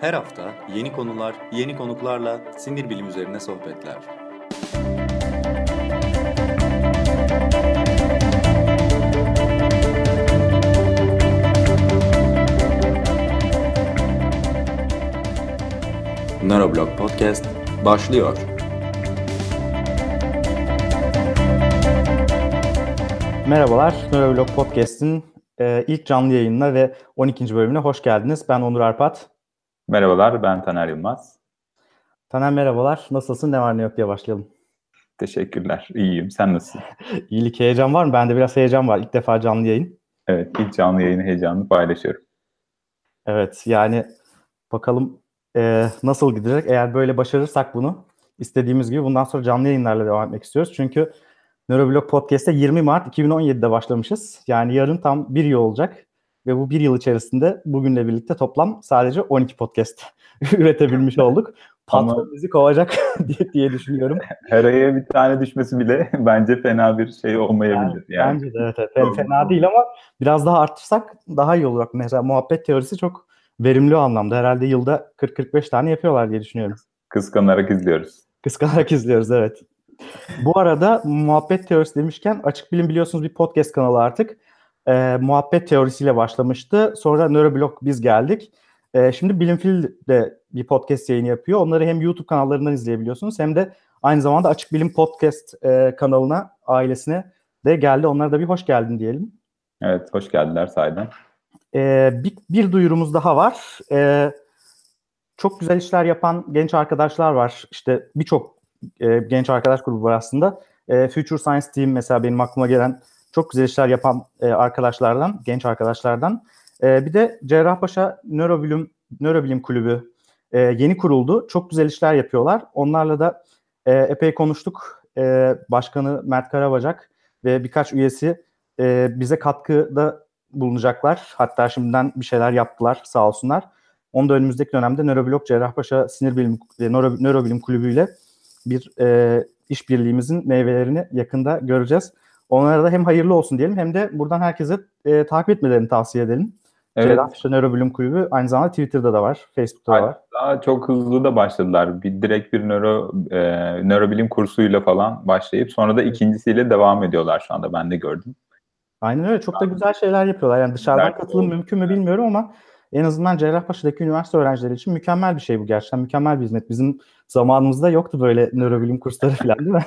Her hafta yeni konular, yeni konuklarla sinir bilim üzerine sohbetler. Neuroblog Podcast başlıyor. Merhabalar, Neuroblog Podcast'in e, ilk canlı yayınına ve 12. bölümüne hoş geldiniz. Ben Onur Arpat. Merhabalar, ben Taner Yılmaz. Taner merhabalar, nasılsın, ne var ne yok diye başlayalım. Teşekkürler, iyiyim. Sen nasılsın? İyilik, heyecan var mı? Bende biraz heyecan var. İlk defa canlı yayın. Evet, ilk canlı yayını heyecanını paylaşıyorum. Evet, yani bakalım e, nasıl gidecek. Eğer böyle başarırsak bunu, istediğimiz gibi bundan sonra canlı yayınlarla devam etmek istiyoruz. Çünkü Neuroblog Podcast'te 20 Mart 2017'de başlamışız. Yani yarın tam bir yıl olacak. Ve bu bir yıl içerisinde bugünle birlikte toplam sadece 12 podcast üretebilmiş olduk. Patron Ama... bizi kovacak diye, diye düşünüyorum. Her aya bir tane düşmesi bile bence fena bir şey olmayabilir. Yani, yani. Bence de evet, evet. Fena değil ama biraz daha arttırsak daha iyi olur. Mesela muhabbet teorisi çok verimli o anlamda. Herhalde yılda 40-45 tane yapıyorlar diye düşünüyorum. Kıskanarak izliyoruz. Kıskanarak izliyoruz evet. Bu arada muhabbet teorisi demişken Açık Bilim biliyorsunuz bir podcast kanalı artık. E, muhabbet teorisiyle başlamıştı. Sonra Nöroblog biz geldik. E, şimdi Bilimfil de bir podcast yayını yapıyor. Onları hem YouTube kanallarından izleyebiliyorsunuz hem de aynı zamanda Açık Bilim Podcast e, kanalına, ailesine de geldi. Onlara da bir hoş geldin diyelim. Evet, hoş geldiler sahiden. E, bir, bir duyurumuz daha var. E, çok güzel işler yapan genç arkadaşlar var. İşte birçok e, genç arkadaş grubu var aslında. E, Future Science Team mesela benim aklıma gelen çok güzel işler yapan e, arkadaşlardan, genç arkadaşlardan. E, bir de Cerrahpaşa Nörobilim Nörobilim Kulübü e, yeni kuruldu. Çok güzel işler yapıyorlar. Onlarla da e, epey konuştuk. E, Başkanı Mert Karabacak ve birkaç üyesi e, bize katkıda bulunacaklar. Hatta şimdiden bir şeyler yaptılar sağ olsunlar. Onu da önümüzdeki dönemde Nöroblog Cerrahpaşa Sinir Bilim Nöro, Nörobilim Kulübü ile bir e, işbirliğimizin meyvelerini yakında göreceğiz. Onlara da hem hayırlı olsun diyelim hem de buradan herkese e, takip etmelerini tavsiye edelim. Evet. Cerrahpaşa Nörobilim Kulübü aynı zamanda Twitter'da da var, Facebook'ta da var. Daha çok hızlı da başladılar. Bir direkt bir nöro e, nörobilim kursuyla falan başlayıp sonra da ikincisiyle devam ediyorlar şu anda. Ben de gördüm. Aynen öyle. Çok da güzel şeyler yapıyorlar. Yani dışarıdan Dert katılım mümkün mü bilmiyorum ama en azından Cerrahpaşa'daki üniversite öğrencileri için mükemmel bir şey bu gerçekten. Mükemmel bir hizmet. Bizim zamanımızda yoktu böyle nörobilim kursları falan değil mi?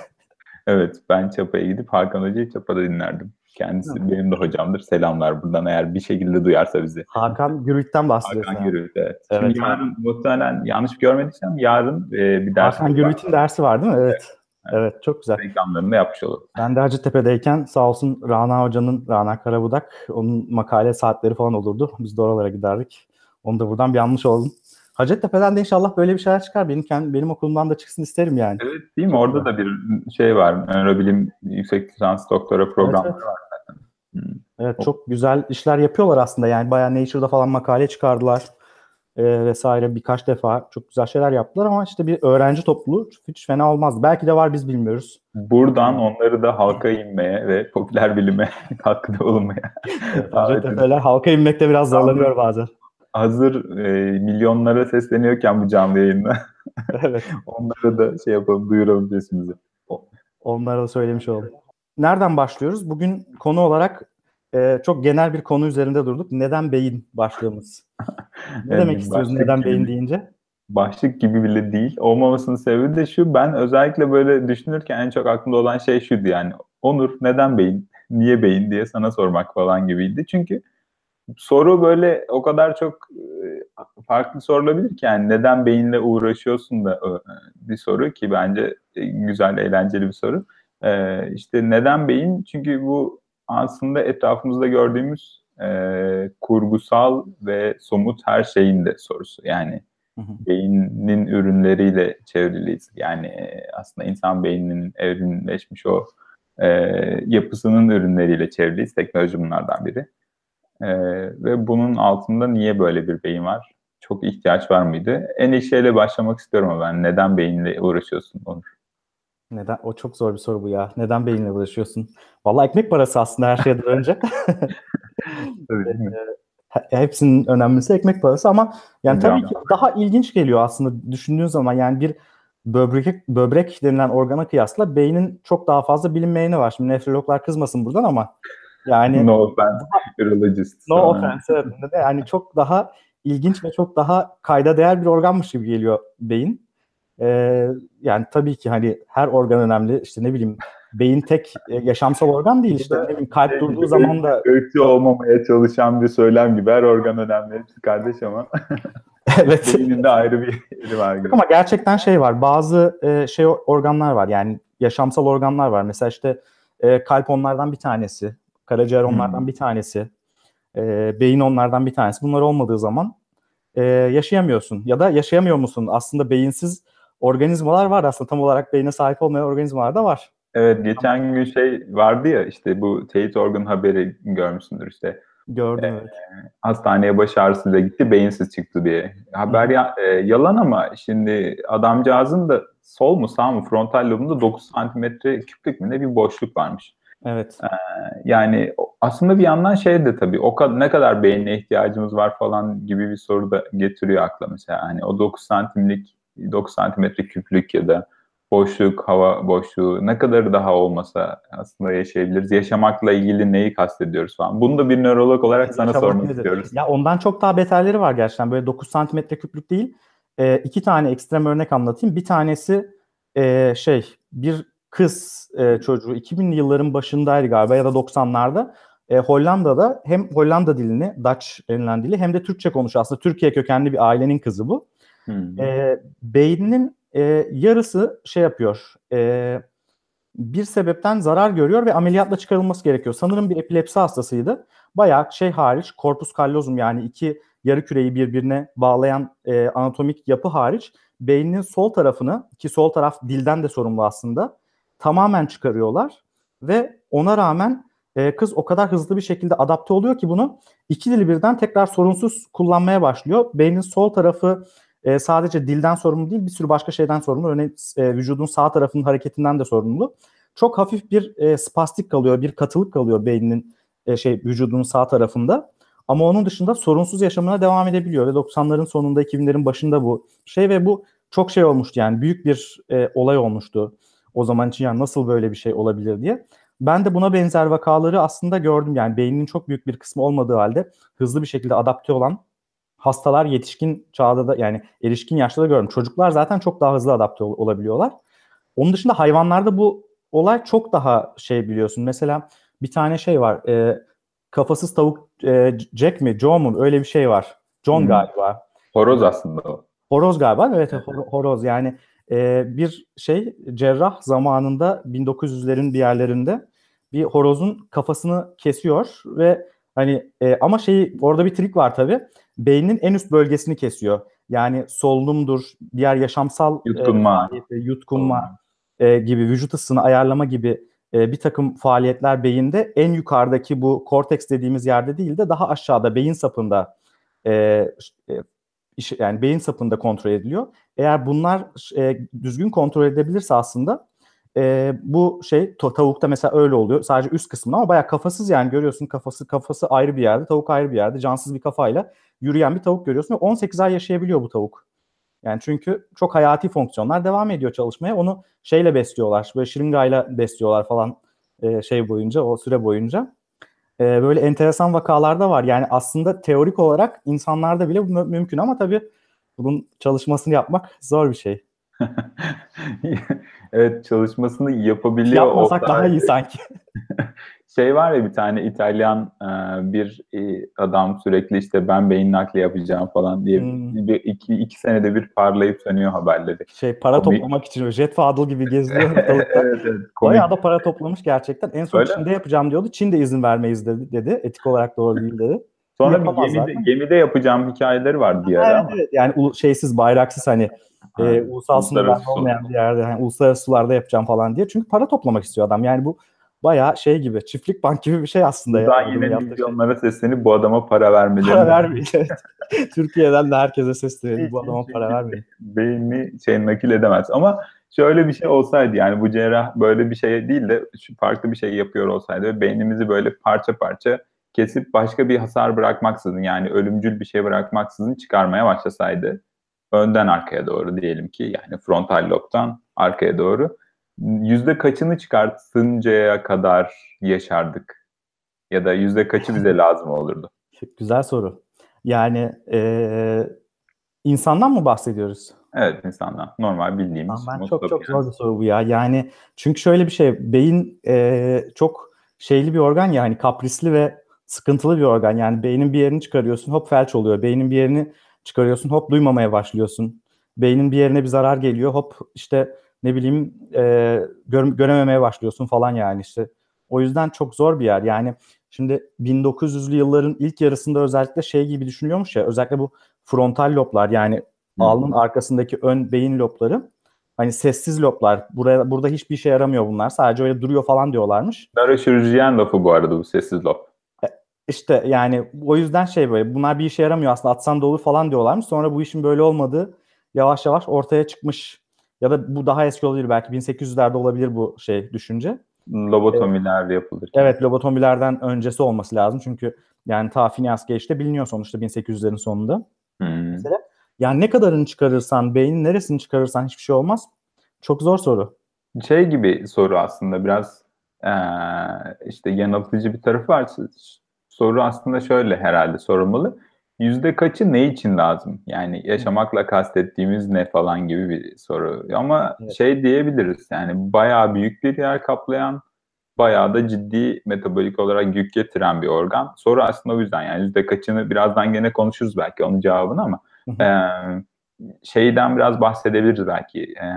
Evet ben Çapa'ya gidip Hakan Hoca'yı Çapa'da dinlerdim. Kendisi evet. benim de hocamdır. Selamlar buradan eğer bir şekilde duyarsa bizi. Hakan Gürült'ten bahsediyorsun. Hakan Gürült evet. evet. Şimdi yarın muhtemelen yanlış görmediysem yarın e, bir ders Hakan Gürült'ün dersi var değil mi? Evet. evet. Evet çok güzel. Reklamlarını da yapmış olalım. Ben de Hacettepe'deyken sağ olsun Rana Hoca'nın, Rana Karabudak, onun makale saatleri falan olurdu. Biz de oralara giderdik. Onu da buradan bir yanlış oldum. Hacettepe'den de inşallah böyle bir şeyler çıkar. Benim kendi, benim okulumdan da çıksın isterim yani. Evet değil mi? Orada da bir şey var. Nörobilim yüksek lisans doktora programları evet, evet. var zaten. Hmm. Evet çok güzel işler yapıyorlar aslında. Yani bayağı Nature'da falan makale çıkardılar e, vesaire birkaç defa çok güzel şeyler yaptılar ama işte bir öğrenci topluluğu hiç fena olmaz. Belki de var biz bilmiyoruz. Buradan onları da halka inmeye ve popüler bilime katkıda olmaya. Evet, halka inmekte biraz zorlanıyor bazen hazır e, milyonlara sesleniyorken bu canlı yayında evet. onlara da şey yapalım, duyuralım sesimizi. Onlara da söylemiş oldum. Nereden başlıyoruz? Bugün konu olarak e, çok genel bir konu üzerinde durduk. Neden beyin başlığımız? Ne yani demek istiyoruz neden beyin deyince? Başlık gibi bile değil. Olmamasının sebebi de şu. Ben özellikle böyle düşünürken en çok aklımda olan şey şuydu yani. Onur neden beyin? Niye beyin diye sana sormak falan gibiydi. Çünkü soru böyle o kadar çok e, farklı sorulabilir ki yani neden beyinle uğraşıyorsun da e, bir soru ki bence e, güzel eğlenceli bir soru. İşte neden beyin? Çünkü bu aslında etrafımızda gördüğümüz kurgusal ve somut her şeyin de sorusu. Yani hı hı. beynin ürünleriyle çevriliyiz. Yani aslında insan beyninin evrimleşmiş o yapısının ürünleriyle çevriliyiz. Teknoloji bunlardan biri. Ee, ve bunun altında niye böyle bir beyin var? Çok ihtiyaç var mıydı? En ilk şeyle başlamak istiyorum ama ben. Neden beyinle uğraşıyorsun Onur? Neden? O çok zor bir soru bu ya. Neden beyinle uğraşıyorsun? Vallahi ekmek parası aslında her şeyden önce. Değil mi? hepsinin önemlisi ekmek parası ama yani tabii ki daha ilginç geliyor aslında düşündüğün zaman yani bir böbrek böbrek denilen organa kıyasla beynin çok daha fazla bilinmeyeni var. Şimdi nefrologlar kızmasın buradan ama yani no offense, urologist. No offense. Evet. Yani çok daha ilginç ve çok daha kayda değer bir organmış gibi geliyor beyin. Ee, yani tabii ki hani her organ önemli. İşte ne bileyim beyin tek e, yaşamsal organ değil işte. Ne bileyim kalp durduğu zaman da ırkçı olmamaya çalışan bir söylem gibi her organ önemli kardeş ama. evet. Beyninde ayrı bir yeri var gibi. Ama gerçekten şey var. Bazı e, şey organlar var. Yani yaşamsal organlar var. Mesela işte e, kalp onlardan bir tanesi. Karaciğer onlardan hmm. bir tanesi. E, beyin onlardan bir tanesi. Bunlar olmadığı zaman e, yaşayamıyorsun. Ya da yaşayamıyor musun? Aslında beyinsiz organizmalar var. Aslında tam olarak beyne sahip olmayan organizmalar da var. Evet geçen gün şey vardı ya işte bu teyit organ haberi görmüşsündür işte. Gördüm ee, evet. Hastaneye baş ağrısıyla gitti beyinsiz çıktı diye. Haber ya, e, yalan ama şimdi adamcağızın da sol mu sağ mı frontal lobunda 9 santimetre küplük mü ne bir boşluk varmış. Evet. Ee, yani aslında bir yandan şey de tabii o kadar ne kadar beyne ihtiyacımız var falan gibi bir soru da getiriyor akla mesela. Hani o 9 santimlik 9 santimetre küplük ya da boşluk, hava boşluğu ne kadar daha olmasa aslında yaşayabiliriz. Yaşamakla ilgili neyi kastediyoruz falan. Bunu da bir nörolog olarak sana Yaşamak sormak nedir? istiyoruz. Ya ondan çok daha beterleri var gerçekten. Böyle 9 santimetre küplük değil. E, iki tane ekstrem örnek anlatayım. Bir tanesi e, şey bir kız e, çocuğu 2000'li yılların başındaydı galiba ya da 90'larda. E, Hollanda'da hem Hollanda dilini, Dutch denilen dili hem de Türkçe konuşuyor. Aslında Türkiye kökenli bir ailenin kızı bu. Hmm. E, beyninin e, yarısı şey yapıyor. E, bir sebepten zarar görüyor ve ameliyatla çıkarılması gerekiyor. Sanırım bir epilepsi hastasıydı. Bayağı şey hariç, korpus kallozum yani iki yarı küreyi birbirine bağlayan e, anatomik yapı hariç beyninin sol tarafını ki sol taraf dilden de sorumlu aslında tamamen çıkarıyorlar ve ona rağmen e, kız o kadar hızlı bir şekilde adapte oluyor ki bunu iki dili birden tekrar sorunsuz kullanmaya başlıyor. Beynin sol tarafı e, sadece dilden sorumlu değil bir sürü başka şeyden sorumlu. Örneğin e, vücudun sağ tarafının hareketinden de sorumlu. Çok hafif bir e, spastik kalıyor, bir katılık kalıyor beyninin e, şey vücudunun sağ tarafında. Ama onun dışında sorunsuz yaşamına devam edebiliyor ve 90'ların sonunda 2000'lerin başında bu şey ve bu çok şey olmuştu yani büyük bir e, olay olmuştu o zaman için yani nasıl böyle bir şey olabilir diye. Ben de buna benzer vakaları aslında gördüm yani beyninin çok büyük bir kısmı olmadığı halde hızlı bir şekilde adapte olan hastalar yetişkin çağda da yani erişkin yaşta da gördüm. Çocuklar zaten çok daha hızlı adapte ol- olabiliyorlar. Onun dışında hayvanlarda bu olay çok daha şey biliyorsun. Mesela bir tane şey var. E, kafasız tavuk e, Jack mi Joe mu öyle bir şey var. John hmm. galiba. Horoz aslında o. Horoz galiba evet hor- horoz yani e, bir şey cerrah zamanında 1900'lerin bir yerlerinde bir horozun kafasını kesiyor ve hani e, ama şey orada bir trik var tabi beynin en üst bölgesini kesiyor. Yani solunumdur, diğer yaşamsal yutkunma, e, yutkunma e, gibi vücut ısını ayarlama gibi e, bir takım faaliyetler beyinde en yukarıdaki bu korteks dediğimiz yerde değil de daha aşağıda beyin sapında e, e, yani beyin sapında kontrol ediliyor. Eğer bunlar e, düzgün kontrol edebilirse aslında e, bu şey tavukta mesela öyle oluyor. Sadece üst kısmında ama bayağı kafasız yani görüyorsun kafası kafası ayrı bir yerde, tavuk ayrı bir yerde, cansız bir kafayla yürüyen bir tavuk görüyorsun ve 18 ay yaşayabiliyor bu tavuk. Yani çünkü çok hayati fonksiyonlar devam ediyor çalışmaya. Onu şeyle besliyorlar. Böyle şırıngayla besliyorlar falan e, şey boyunca, o süre boyunca. E, böyle enteresan vakalar da var. Yani aslında teorik olarak insanlarda bile bu mümkün ama tabii bunun çalışmasını yapmak zor bir şey. evet çalışmasını yapabiliyor. Yapmasak daha iyi sanki. şey var ya bir tane İtalyan e, bir e, adam sürekli işte ben beyin nakli yapacağım falan diye hmm. bir iki, iki senede bir parlayıp sönüyor haberleri. Şey para Komik. toplamak için Jet Fadıl gibi geziyor ortalıkta. evet, evet, Bayağı da para toplamış gerçekten. En son Öyle Çin'de mi? yapacağım diyordu. Çin'de izin vermeyiz dedi. dedi. Etik olarak doğru değil dedi. Sonra bir gemide, gemide yapacağım hikayeleri var bir ara evet, ama. Evet. Yani şeysiz bayraksız hani ha, e, ulusal sınırlar olmayan bir yerde hani uluslararası sularda yapacağım falan diye. Çünkü para toplamak istiyor adam. Yani bu bayağı şey gibi çiftlik bank gibi bir şey aslında. Buradan yani, yine milyonlara şey. seslenip bu adama para vermeli. Para vermeyin. Türkiye'den de herkese seslenelim bu adama para vermeyin. Beynini şey nakil edemez ama şöyle bir şey olsaydı yani bu cerrah böyle bir şey değil de farklı bir şey yapıyor olsaydı ve beynimizi böyle parça parça kesip başka bir hasar bırakmaksızın yani ölümcül bir şey bırakmaksızın çıkarmaya başlasaydı önden arkaya doğru diyelim ki yani frontal lobdan arkaya doğru yüzde kaçını çıkartıncaya kadar yaşardık? Ya da yüzde kaçı bize lazım olurdu? Güzel soru. Yani e, insandan mı bahsediyoruz? Evet insandan. Normal bildiğimiz. Ben çok çok zor bir soru bu ya. Yani çünkü şöyle bir şey. Beyin e, çok şeyli bir organ ya hani kaprisli ve sıkıntılı bir organ. Yani beynin bir yerini çıkarıyorsun hop felç oluyor. Beynin bir yerini çıkarıyorsun hop duymamaya başlıyorsun. Beynin bir yerine bir zarar geliyor hop işte ne bileyim e, gör, görememeye başlıyorsun falan yani işte. O yüzden çok zor bir yer. Yani şimdi 1900'lü yılların ilk yarısında özellikle şey gibi düşünüyormuş ya özellikle bu frontal loblar yani Hı. alnın arkasındaki ön beyin lobları hani sessiz loblar. Buraya burada hiçbir işe yaramıyor bunlar. Sadece öyle duruyor falan diyorlarmış. Nöroşirurjiyen lafı bu arada bu sessiz lob. E, işte yani o yüzden şey böyle bunlar bir işe yaramıyor aslında atsan da olur falan diyorlarmış. Sonra bu işin böyle olmadığı yavaş yavaş ortaya çıkmış. Ya da bu daha eski olabilir belki 1800'lerde olabilir bu şey düşünce. Lobotomiler evet. yapılır. Evet lobotomilerden öncesi olması lazım. Çünkü yani ta Phineas Gage'de biliniyor sonuçta 1800'lerin sonunda. Hmm. Mesela yani ne kadarını çıkarırsan, beynin neresini çıkarırsan hiçbir şey olmaz. Çok zor soru. Şey gibi soru aslında biraz ee, işte yanıltıcı bir tarafı var. Soru aslında şöyle herhalde sorulmalı. Yüzde kaçı ne için lazım? Yani yaşamakla kastettiğimiz ne falan gibi bir soru. Ama evet. şey diyebiliriz yani bayağı büyük bir yer kaplayan, bayağı da ciddi metabolik olarak yük getiren bir organ. Soru aslında o yüzden yani yüzde kaçını birazdan gene konuşuruz belki onun cevabını ama e, şeyden biraz bahsedebiliriz belki. E,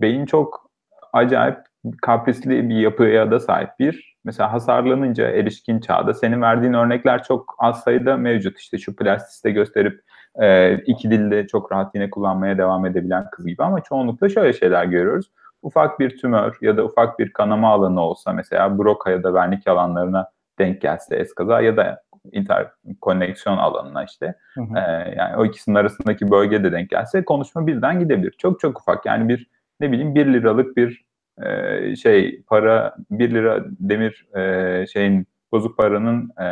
beyin çok acayip kaprisli bir yapıya da sahip bir. Mesela hasarlanınca erişkin çağda senin verdiğin örnekler çok az sayıda mevcut. İşte şu plastiste gösterip e, iki dilde çok rahat yine kullanmaya devam edebilen kız gibi ama çoğunlukla şöyle şeyler görüyoruz. Ufak bir tümör ya da ufak bir kanama alanı olsa mesela Broca ya da Wernicke alanlarına denk gelse eskaza ya da interkoneksiyon alanına işte hı hı. E, yani o ikisinin arasındaki bölgede denk gelse konuşma birden gidebilir. Çok çok ufak yani bir ne bileyim bir liralık bir e, şey para bir lira demir e, şeyin bozuk paranın e,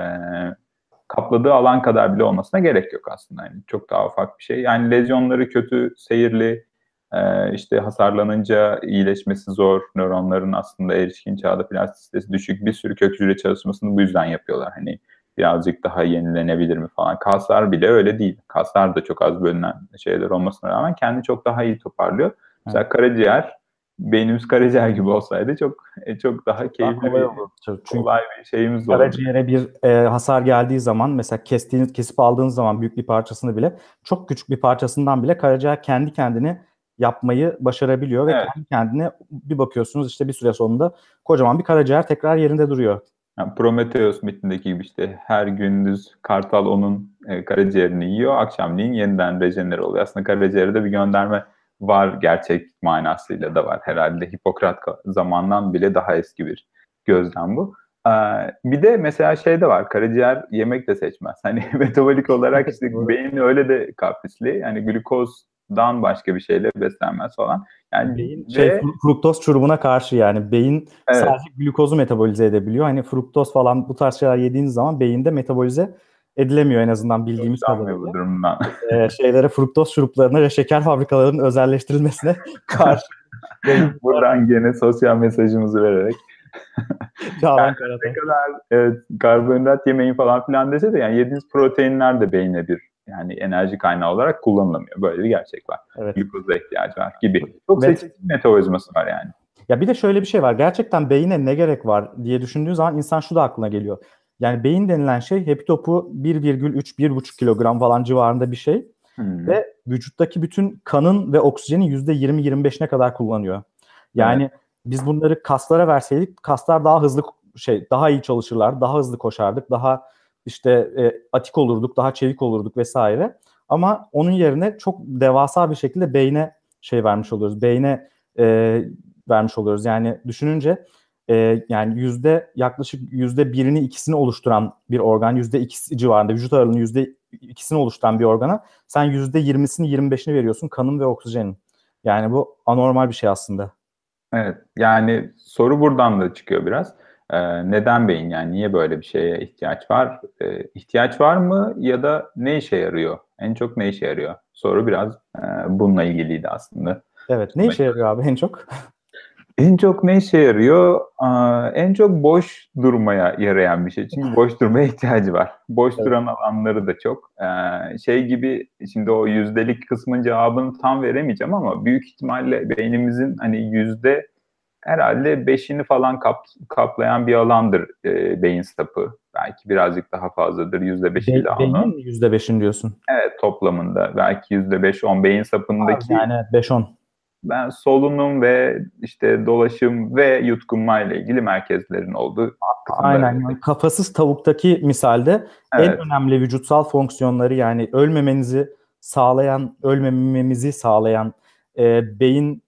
kapladığı alan kadar bile olmasına gerek yok aslında. Yani çok daha ufak bir şey. Yani lezyonları kötü, seyirli, e, işte hasarlanınca iyileşmesi zor. Nöronların aslında erişkin çağda plastisitesi düşük. Bir sürü kök hücre çalışmasını bu yüzden yapıyorlar. Hani birazcık daha yenilenebilir mi falan. Kaslar bile öyle değil. Kaslar da çok az bölünen şeyler olmasına rağmen kendi çok daha iyi toparlıyor. Mesela karaciğer beynimiz karaciğer gibi olsaydı çok e, çok daha keyifli daha bir, Çünkü kolay bir şeyimiz olurdu. Karaciğere bir e, hasar geldiği zaman mesela kestiğiniz kesip aldığınız zaman büyük bir parçasını bile çok küçük bir parçasından bile karaciğer kendi kendini yapmayı başarabiliyor ve evet. kendi kendine bir bakıyorsunuz işte bir süre sonunda kocaman bir karaciğer tekrar yerinde duruyor. Yani Prometheus mitindeki gibi işte her gündüz kartal onun e, karaciğerini yiyor, akşamleyin yeniden rejenere oluyor. Aslında karaciğerde bir gönderme var gerçek manasıyla da var. Herhalde Hipokrat zamandan bile daha eski bir gözlem bu. Ee, bir de mesela şey de var, karaciğer yemek de seçmez. Hani metabolik olarak işte beyin öyle de kaprisli. Yani glukozdan başka bir şeyle beslenmez falan. Yani beyin ve... şey, fruktoz çurubuna karşı yani beyin evet. sadece glukozu metabolize edebiliyor. Hani fruktoz falan bu tarz şeyler yediğiniz zaman beyinde metabolize edilemiyor en azından bildiğimiz kadarıyla. bu durumdan. Ee, şeylere fruktoz şuruplarına ve şeker fabrikalarının özelleştirilmesine karşı. Buradan gene sosyal mesajımızı vererek. yani ne kadar evet, karbonhidrat yemeyin falan filan dese de yani yediğiniz proteinler de beyne bir yani enerji kaynağı olarak kullanılamıyor. Böyle bir gerçek var. Evet. Glukoza ihtiyacı var gibi. Çok evet. seçici metabolizması var yani. Ya bir de şöyle bir şey var. Gerçekten beyine ne gerek var diye düşündüğün zaman insan şu da aklına geliyor. Yani beyin denilen şey hepi topu 1,3-1,5 kilogram falan civarında bir şey. Hmm. Ve vücuttaki bütün kanın ve oksijenin %20-25'ne kadar kullanıyor. Yani evet. biz bunları kaslara verseydik kaslar daha hızlı şey daha iyi çalışırlar, daha hızlı koşardık, daha işte e, atik olurduk, daha çevik olurduk vesaire. Ama onun yerine çok devasa bir şekilde beyne şey vermiş oluyoruz. Beyne e, vermiş oluyoruz. Yani düşününce e, yani yüzde yaklaşık yüzde birini ikisini oluşturan bir organ, yüzde ikisi civarında vücut ağırlığının yüzde ikisini oluşturan bir organa sen yüzde yirmisini yirmi beşini veriyorsun kanın ve oksijenin. Yani bu anormal bir şey aslında. Evet yani soru buradan da çıkıyor biraz. Ee, neden beyin yani niye böyle bir şeye ihtiyaç var? Ee, ihtiyaç var mı ya da ne işe yarıyor? En çok ne işe yarıyor? Soru biraz e, bununla ilgiliydi aslında. Evet. Ne işe yarıyor abi en çok? En çok ne işe yarıyor? Aa, en çok boş durmaya yarayan bir şey. Çünkü boş durmaya ihtiyacı var. Boş Evet. duran alanları da çok. Ee, şey gibi şimdi o yüzdelik kısmın cevabını tam veremeyeceğim ama büyük ihtimalle beynimizin hani yüzde herhalde beşini falan kap, kaplayan bir alandır e, beyin sapı. Belki birazcık daha fazladır yüzde beşiyle Be- ama. beynin yüzde beşin diyorsun? Evet toplamında belki yüzde beş on beyin sapındaki Yani 5-10. Ben solunum ve işte dolaşım ve yutkunma ile ilgili merkezlerin olduğu. Aynen. Yani kafasız tavuktaki misalde Evet. en önemli vücutsal fonksiyonları yani ölmemenizi sağlayan, ölmememizi sağlayan e, beynin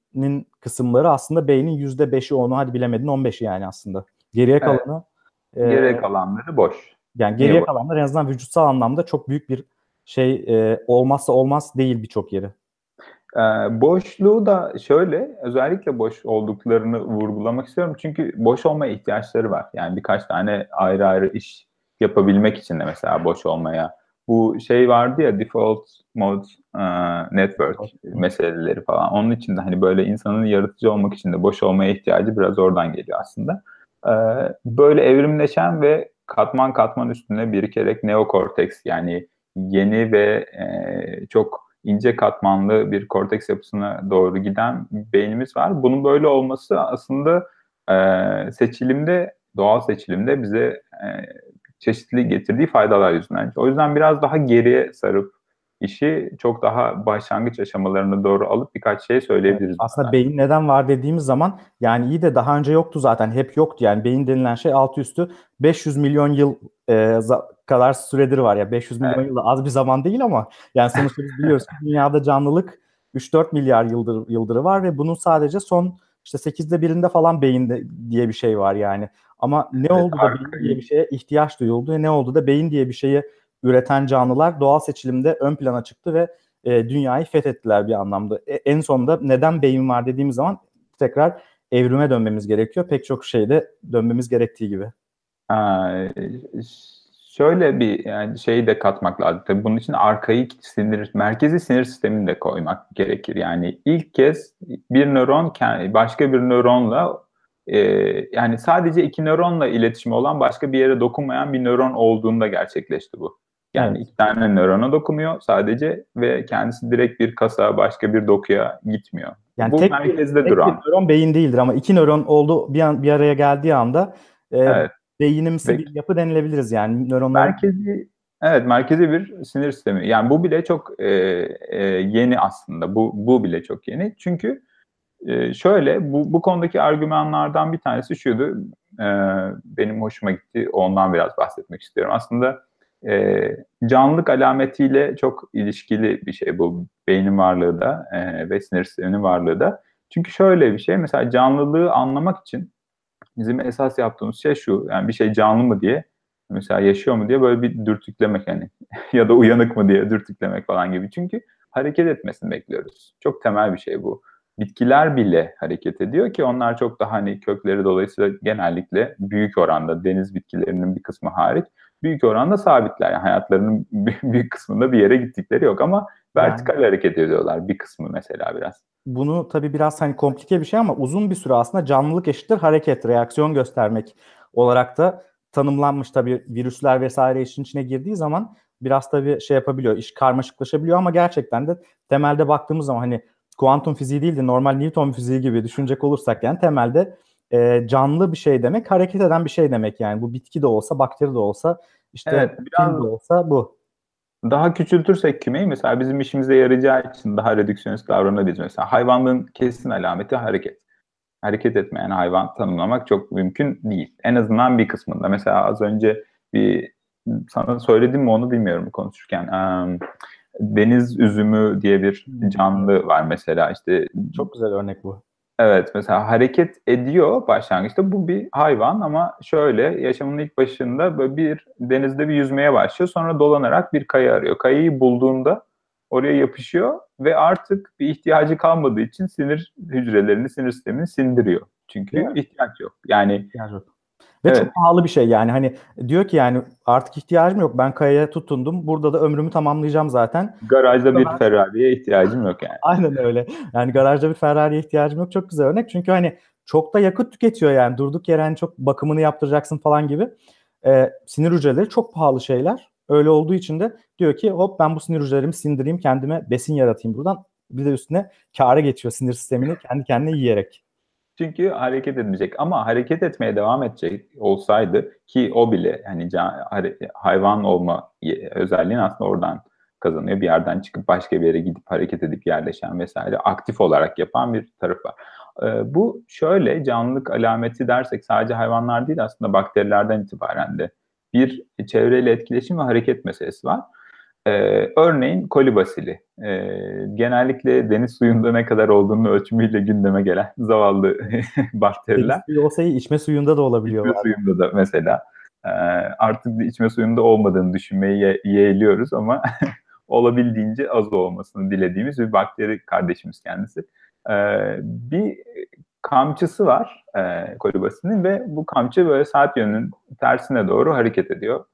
kısımları aslında beynin yüzde beşi onu hadi bilemedin 15'i yani aslında. Geriye Evet. kalanı e, Geri kalanları boş. yani geriye Niye kalanlar en azından vücutsal anlamda çok büyük bir şey e, olmazsa olmaz değil birçok yeri. Ee, boşluğu da şöyle özellikle boş olduklarını vurgulamak istiyorum. Çünkü boş olmaya ihtiyaçları var. Yani birkaç tane ayrı ayrı iş yapabilmek için de mesela boş olmaya. Bu şey vardı ya default mode e, network meseleleri falan. Onun için de hani böyle insanın yaratıcı olmak için de boş olmaya ihtiyacı biraz oradan geliyor aslında. Ee, böyle evrimleşen ve katman katman üstüne birikerek neokorteks yani yeni ve e, çok ince katmanlı bir korteks yapısına doğru giden beynimiz var. Bunun böyle olması aslında e, seçilimde, doğal seçilimde bize e, çeşitli getirdiği faydalar yüzünden. O yüzden biraz daha geriye sarıp işi çok daha başlangıç aşamalarına doğru alıp birkaç şey söyleyebiliriz. Aslında bunlar. beyin neden var dediğimiz zaman yani iyi de daha önce yoktu zaten hep yoktu yani beyin denilen şey altı üstü 500 milyon yıl e, kadar süredir var ya 500 milyon Evet. yıl az bir zaman değil ama yani sonuçta biz biliyoruz ki dünyada canlılık 3-4 milyar yıldır yıldırı var ve bunun sadece son işte 8'de birinde falan beyinde diye bir şey var yani. Ama ne Evet, oldu da beyin diye bir şeye ihtiyaç duyuldu ne oldu da beyin diye bir şeyi üreten canlılar doğal seçilimde ön plana çıktı ve e, dünyayı fethettiler bir anlamda. E, en sonunda neden beyin var dediğimiz zaman tekrar evrime dönmemiz gerekiyor. Pek çok şeyde dönmemiz gerektiği gibi. Ee, şöyle bir yani şeyi de katmak lazım. Tabii bunun için arkaik sinir, merkezi sinir sistemini de koymak gerekir. Yani ilk kez bir nöron başka bir nöronla e, yani sadece iki nöronla iletişimi olan başka bir yere dokunmayan bir nöron olduğunda gerçekleşti bu. Yani Evet. iki tane nörona dokunuyor sadece ve kendisi direkt bir kasa başka bir dokuya gitmiyor. Yani bu tek, merkezde tek duran. bir nöron beyin değildir ama iki nöron oldu bir, an, bir araya geldiği anda e, Evet. Beyinimsi Ve- bir yapı denilebiliriz yani nöronlar. Merkezi evet merkezi bir sinir sistemi. Yani bu bile çok e, e, yeni aslında. Bu bu bile çok yeni. Çünkü e, şöyle bu bu konudaki argümanlardan bir tanesi şuydu. E, benim hoşuma gitti. Ondan biraz bahsetmek istiyorum. Aslında e, canlılık alametiyle çok ilişkili bir şey bu beynin varlığı da e, ve sinir sisteminin varlığı da. Çünkü şöyle bir şey mesela canlılığı anlamak için bizim esas yaptığımız şey şu. Yani bir şey canlı mı diye mesela yaşıyor mu diye böyle bir dürtüklemek hani ya da uyanık mı diye dürtüklemek falan gibi. Çünkü hareket etmesini bekliyoruz. Çok temel bir şey bu. Bitkiler bile hareket ediyor ki onlar çok daha hani kökleri dolayısıyla genellikle büyük oranda deniz bitkilerinin bir kısmı hariç büyük oranda sabitler. Yani hayatlarının büyük kısmında bir yere gittikleri yok ama vertikal hareket ediyorlar bir kısmı mesela biraz. Bunu tabii biraz hani komplike bir şey ama uzun bir süre aslında canlılık eşittir hareket, reaksiyon göstermek olarak da tanımlanmış tabii virüsler vesaire işin içine girdiği zaman biraz tabii şey yapabiliyor, iş karmaşıklaşabiliyor ama gerçekten de temelde baktığımız zaman hani kuantum fiziği değil de normal Newton fiziği gibi düşünecek olursak yani temelde e, canlı bir şey demek, hareket eden bir şey demek yani bu bitki de olsa, bakteri de olsa, işte Evet, biraz- de olsa bu. Daha küçültürsek kümeyi mesela bizim işimize yarayacağı için daha redüksiyonist davranabiliriz. Mesela hayvanlığın kesin alameti hareket. Hareket etmeyen hayvan tanımlamak çok mümkün değil. En azından bir kısmında. Mesela az önce bir sana söyledim mi onu bilmiyorum konuşurken. Deniz üzümü diye bir canlı var mesela işte Çok güzel örnek bu. Evet mesela hareket ediyor başlangıçta bu bir hayvan ama şöyle yaşamının ilk başında böyle bir denizde bir yüzmeye başlıyor sonra dolanarak bir kaya arıyor. Kayayı bulduğunda oraya yapışıyor ve artık bir ihtiyacı kalmadığı için sinir hücrelerini sinir sistemini sindiriyor. Çünkü ihtiyaç yok. Yani Yani Ve Evet. çok pahalı bir şey yani hani diyor ki yani artık ihtiyacım yok ben kayaya tutundum burada da ömrümü tamamlayacağım zaten. Garajda bir Ferrari'ye ihtiyacım yok yani. Aynen öyle. Yani garajda bir Ferrari'ye ihtiyacım yok. Çok güzel örnek. Çünkü hani çok da yakıt tüketiyor yani. Durduk yere hani çok bakımını yaptıracaksın falan gibi. Ee, sinir hücreleri çok pahalı şeyler. Öyle olduğu için de diyor ki hop ben bu sinir hücrelerimi sindireyim kendime besin yaratayım buradan. Bir de üstüne kâra geçiyor sinir sistemini kendi kendine yiyerek. Çünkü hareket edecek ama hareket etmeye devam edecek olsaydı ki o bile hani hayvan olma özelliğini aslında oradan kazanıyor. Bir yerden çıkıp başka bir yere gidip hareket edip yerleşen vesaire aktif olarak yapan bir tarafı var. Ee, bu şöyle canlılık alameti dersek sadece hayvanlar değil aslında bakterilerden itibaren de bir çevreyle etkileşim ve hareket meselesi var. Ee, örneğin kolibasili. Ee, genellikle deniz suyunda ne kadar olduğunu ölçümüyle gündeme gelen zavallı bakteriler. Deniz suyu olsa iyi, içme suyunda da olabiliyor. İçme suyunda da mesela e, artık içme suyunda olmadığını düşünmeyi ye- yeğliyoruz ama olabildiğince az olmasını dilediğimiz bir bakteri kardeşimiz kendisi. E, bir kamçısı var e, kolibasinin ve bu kamçı böyle saat yönünün tersine doğru hareket ediyor.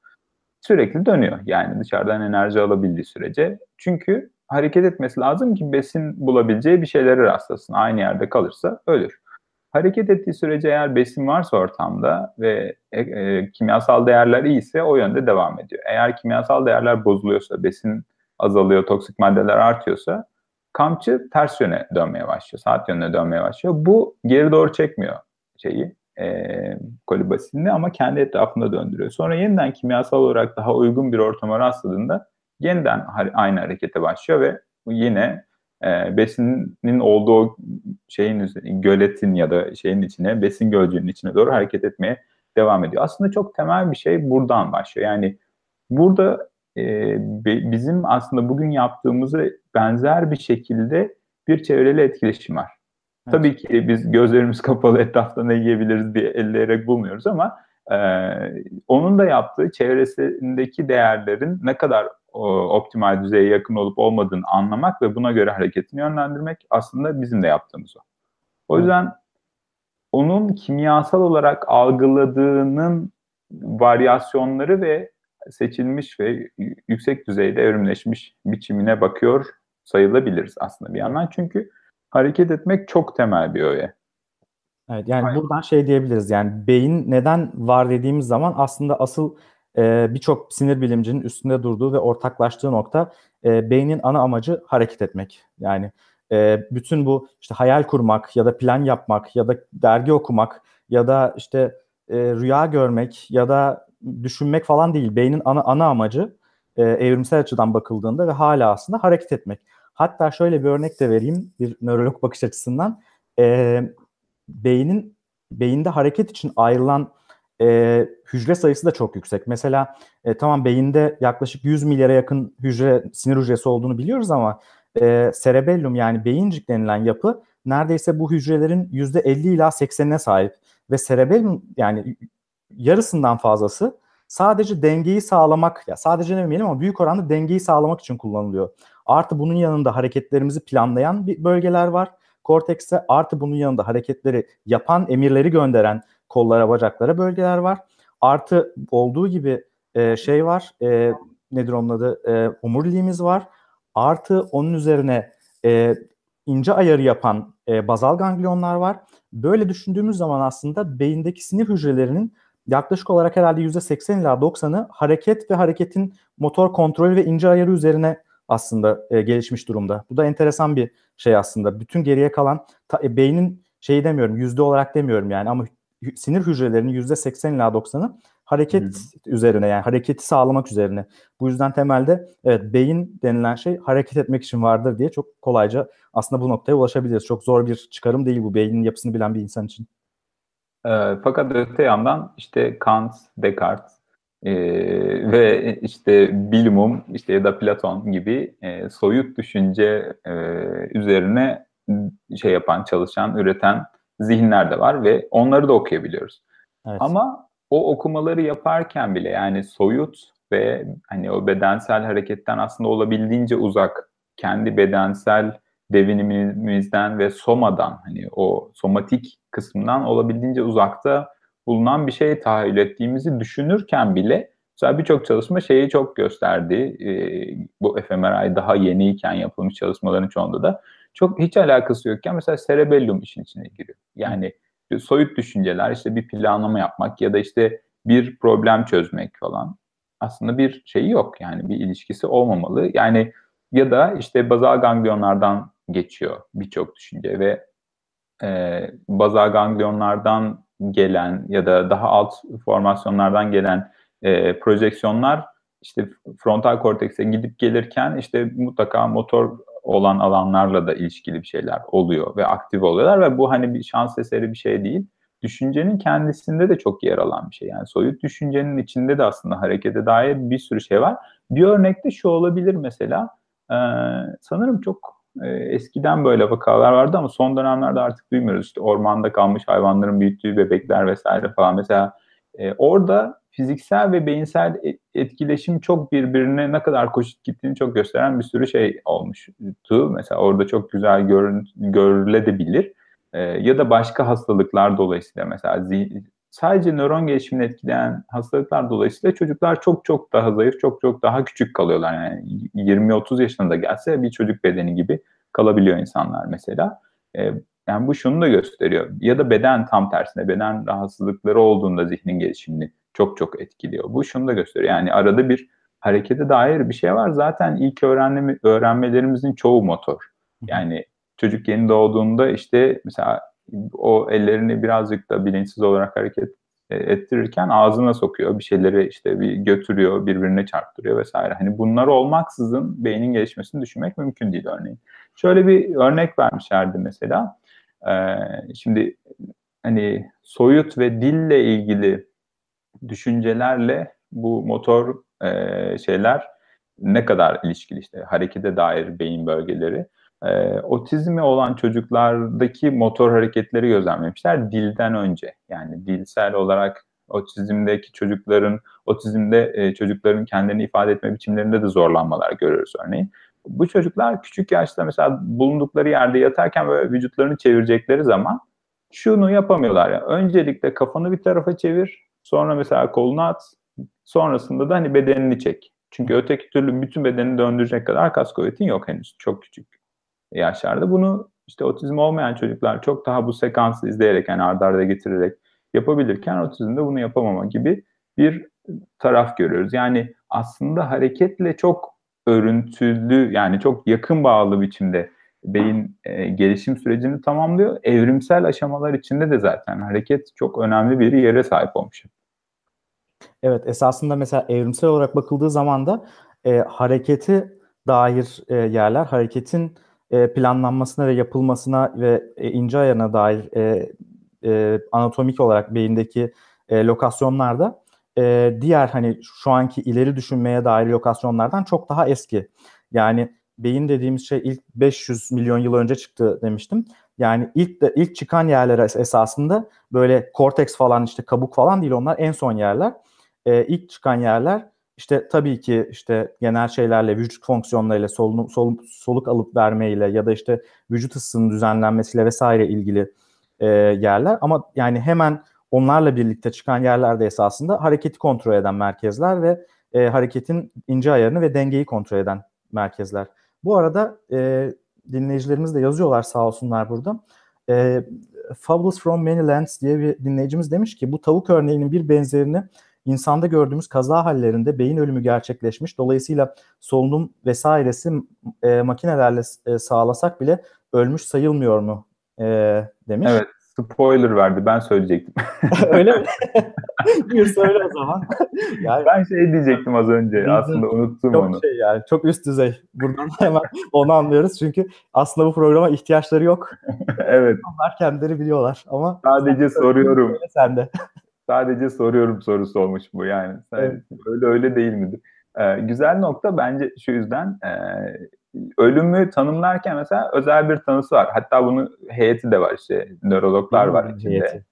Sürekli dönüyor yani dışarıdan enerji alabildiği sürece. Çünkü hareket etmesi lazım ki besin bulabileceği bir şeylere rastlasın. Aynı yerde kalırsa ölür hareket ettiği sürece eğer besin varsa ortamda ve e, e, kimyasal değerler iyiyse o yönde devam ediyor. Eğer kimyasal değerler bozuluyorsa, besin azalıyor, toksik maddeler artıyorsa kamçı ters yöne dönmeye başlıyor, saat yönüne dönmeye başlıyor. Bu geri doğru çekmiyor şeyi, e, kolibasini ama kendi etrafında döndürüyor. Sonra yeniden kimyasal olarak daha uygun bir ortama rastladığında yeniden aynı harekete başlıyor ve yine e, besinin olduğu şeyin göletin ya da şeyin içine, besin gölcüğünün içine doğru hareket etmeye devam ediyor. Aslında çok temel bir şey buradan başlıyor. Yani burada e, bizim aslında bugün yaptığımızı benzer bir şekilde bir çevreli etkileşim var. Evet. Tabii ki biz gözlerimiz kapalı etrafta ne yiyebiliriz diye elleyerek bulmuyoruz ama e, onun da yaptığı çevresindeki değerlerin ne kadar o, optimal düzeye yakın olup olmadığını anlamak ve buna göre hareketini yönlendirmek aslında bizim de yaptığımız o. O Evet. yüzden onun kimyasal olarak algıladığının varyasyonları ve seçilmiş ve yüksek düzeyde evrimleşmiş biçimine bakıyor sayılabiliriz aslında bir yandan. Çünkü hareket etmek çok temel bir öğe. Evet yani Aynen. buradan şey diyebiliriz yani beyin neden var dediğimiz zaman aslında asıl e, birçok sinir bilimcinin üstünde durduğu ve ortaklaştığı nokta e, beynin ana amacı hareket etmek. Yani e, bütün bu işte hayal kurmak ya da plan yapmak ya da dergi okumak ya da işte e, rüya görmek ya da düşünmek falan değil. Beynin ana ana amacı e, evrimsel açıdan bakıldığında ve hala aslında hareket etmek. Hatta şöyle bir örnek de vereyim bir nörolog bakış açısından. E, beynin beyinde hareket için ayrılan e, hücre sayısı da çok yüksek. Mesela e, tamam beyinde yaklaşık 100 milyara yakın hücre sinir hücresi olduğunu biliyoruz ama e, cerebellum yani beyincik denilen yapı neredeyse bu hücrelerin %50 ila 80'ine sahip ve cerebellum yani yarısından fazlası sadece dengeyi sağlamak ya sadece demeyelim ama büyük oranda dengeyi sağlamak için kullanılıyor. Artı bunun yanında hareketlerimizi planlayan bir bölgeler var. Kortekste artı bunun yanında hareketleri yapan, emirleri gönderen kollara, bacaklara bölgeler var. Artı olduğu gibi e, şey var, e, nedir onun adı, e, omuriliğimiz var. Artı onun üzerine e, ince ayarı yapan e, bazal ganglionlar var. Böyle düşündüğümüz zaman aslında beyindeki sinir hücrelerinin yaklaşık olarak herhalde %80 ila 90'ı hareket ve hareketin motor kontrolü ve ince ayarı üzerine aslında e, gelişmiş durumda. Bu da enteresan bir şey aslında. Bütün geriye kalan ta, e, beynin şeyi demiyorum, yüzde olarak demiyorum yani ama sinir hücrelerinin yüzde 80 ila 90'ı hareket Hı üzerine yani hareketi sağlamak üzerine. Bu yüzden temelde evet beyin denilen şey hareket etmek için vardır diye çok kolayca aslında bu noktaya ulaşabiliriz. Çok zor bir çıkarım değil bu beynin yapısını bilen bir insan için. E, fakat öte yandan işte Kant, Descartes e, ve işte Bilumum işte ya da Platon gibi e, soyut düşünce e, üzerine şey yapan, çalışan, üreten zihinler de var ve onları da okuyabiliyoruz. Evet. Ama o okumaları yaparken bile yani soyut ve hani o bedensel hareketten aslında olabildiğince uzak kendi bedensel devinimimizden ve somadan hani o somatik kısmından olabildiğince uzakta bulunan bir şey tahayyül ettiğimizi düşünürken bile mesela birçok çalışma şeyi çok gösterdi. E, bu fMRI daha yeniyken yapılmış çalışmaların çoğunda da çok hiç alakası yokken mesela cerebellum işin içine giriyor. Yani soyut düşünceler işte bir planlama yapmak ya da işte bir problem çözmek falan aslında bir şeyi yok yani bir ilişkisi olmamalı. Yani ya da işte bazal ganglionlardan geçiyor birçok düşünce ve e, bazal ganglionlardan gelen ya da daha alt formasyonlardan gelen e, projeksiyonlar işte frontal kortekse gidip gelirken işte mutlaka motor olan alanlarla da ilişkili bir şeyler oluyor ve aktif oluyorlar ve bu hani bir şans eseri bir şey değil. Düşüncenin kendisinde de çok yer alan bir şey. Yani soyut düşüncenin içinde de aslında harekete dair bir sürü şey var. Bir örnekte şu olabilir mesela. Ee, sanırım çok e, eskiden böyle vakalar vardı ama son dönemlerde artık duymuyoruz. İşte ormanda kalmış hayvanların büyüttüğü bebekler vesaire falan. Mesela e, orada fiziksel ve beyinsel e, etkileşim çok birbirine ne kadar koşut gittiğini çok gösteren bir sürü şey olmuştu. Mesela orada çok güzel görün, görülebilir. E, ya da başka hastalıklar dolayısıyla mesela sadece nöron gelişimini etkileyen hastalıklar dolayısıyla çocuklar çok çok daha zayıf, çok çok daha küçük kalıyorlar. Yani 20-30 yaşında gelse bir çocuk bedeni gibi kalabiliyor insanlar mesela. E, yani bu şunu da gösteriyor. Ya da beden tam tersine beden rahatsızlıkları olduğunda zihnin gelişimini çok çok etkiliyor. Bu şunu da gösteriyor. Yani arada bir harekete dair bir şey var. Zaten ilk öğrenme, öğrenmelerimizin çoğu motor. Yani çocuk yeni doğduğunda işte mesela o ellerini birazcık da bilinçsiz olarak hareket e, ettirirken ağzına sokuyor. Bir şeyleri işte bir götürüyor, birbirine çarptırıyor vesaire. Hani bunlar olmaksızın beynin gelişmesini düşünmek mümkün değil örneğin. Şöyle bir örnek vermişlerdi mesela. Ee, şimdi hani soyut ve dille ilgili düşüncelerle bu motor e, şeyler ne kadar ilişkili işte harekete dair beyin bölgeleri. E, otizmi olan çocuklardaki motor hareketleri gözlemlemişler dilden önce. Yani dilsel olarak otizmdeki çocukların, otizmde e, çocukların kendini ifade etme biçimlerinde de zorlanmalar görüyoruz örneğin. Bu çocuklar küçük yaşta mesela bulundukları yerde yatarken böyle vücutlarını çevirecekleri zaman şunu yapamıyorlar. Yani öncelikle kafanı bir tarafa çevir, sonra mesela kolunu at, sonrasında da hani bedenini çek. Çünkü öteki türlü bütün bedenini döndürecek kadar kas kuvvetin yok henüz. Çok küçük yaşlarda. Bunu işte otizm olmayan çocuklar çok daha bu sekansı izleyerek yani ardarda arda getirerek yapabilirken otizmde bunu yapamama gibi bir taraf görüyoruz. Yani aslında hareketle çok örüntülü yani çok yakın bağlı biçimde beyin e, gelişim sürecini tamamlıyor. Evrimsel aşamalar içinde de zaten hareket çok önemli bir yere sahip olmuş. Evet esasında mesela evrimsel olarak bakıldığı zaman da e, hareketi dair e, yerler, hareketin e, planlanmasına ve yapılmasına ve e, ince ayarına dair e, e, anatomik olarak beyindeki e, lokasyonlarda e, diğer hani şu anki ileri düşünmeye dair lokasyonlardan çok daha eski. Yani beyin dediğimiz şey ilk 500 milyon yıl önce çıktı demiştim. Yani ilk de ilk çıkan yerler esasında böyle korteks falan işte kabuk falan değil onlar en son yerler. E, ilk çıkan yerler işte tabii ki işte genel şeylerle vücut fonksiyonlarıyla solunum, sol, soluk alıp vermeyle ya da işte vücut ısısının düzenlenmesiyle vesaire ilgili e, yerler ama yani hemen onlarla birlikte çıkan yerlerde esasında hareketi kontrol eden merkezler ve e, hareketin ince ayarını ve dengeyi kontrol eden merkezler. Bu arada e, dinleyicilerimiz de yazıyorlar sağ olsunlar burada. E, Fables from Many Lands diye bir dinleyicimiz demiş ki bu tavuk örneğinin bir benzerini insanda gördüğümüz kaza hallerinde beyin ölümü gerçekleşmiş. Dolayısıyla solunum vesairesi e, makinelerle e, sağlasak bile ölmüş sayılmıyor mu e, demiş. Evet spoiler verdi ben söyleyecektim. Öyle mi? Bir söyle o zaman. yani, ben şey diyecektim az önce aslında unuttum çok onu. Şey yani, çok üst düzey. Buradan hemen onu anlıyoruz çünkü aslında bu programa ihtiyaçları yok. evet. Onlar kendileri biliyorlar ama sadece soruyorum. Sen de. Sadece soruyorum sorusu olmuş bu yani. Evet. Öyle öyle değil midir? Ee, güzel nokta bence şu yüzden e, ölümü tanımlarken mesela özel bir tanısı var. Hatta bunun heyeti de var işte nörologlar var içinde. Heyeti.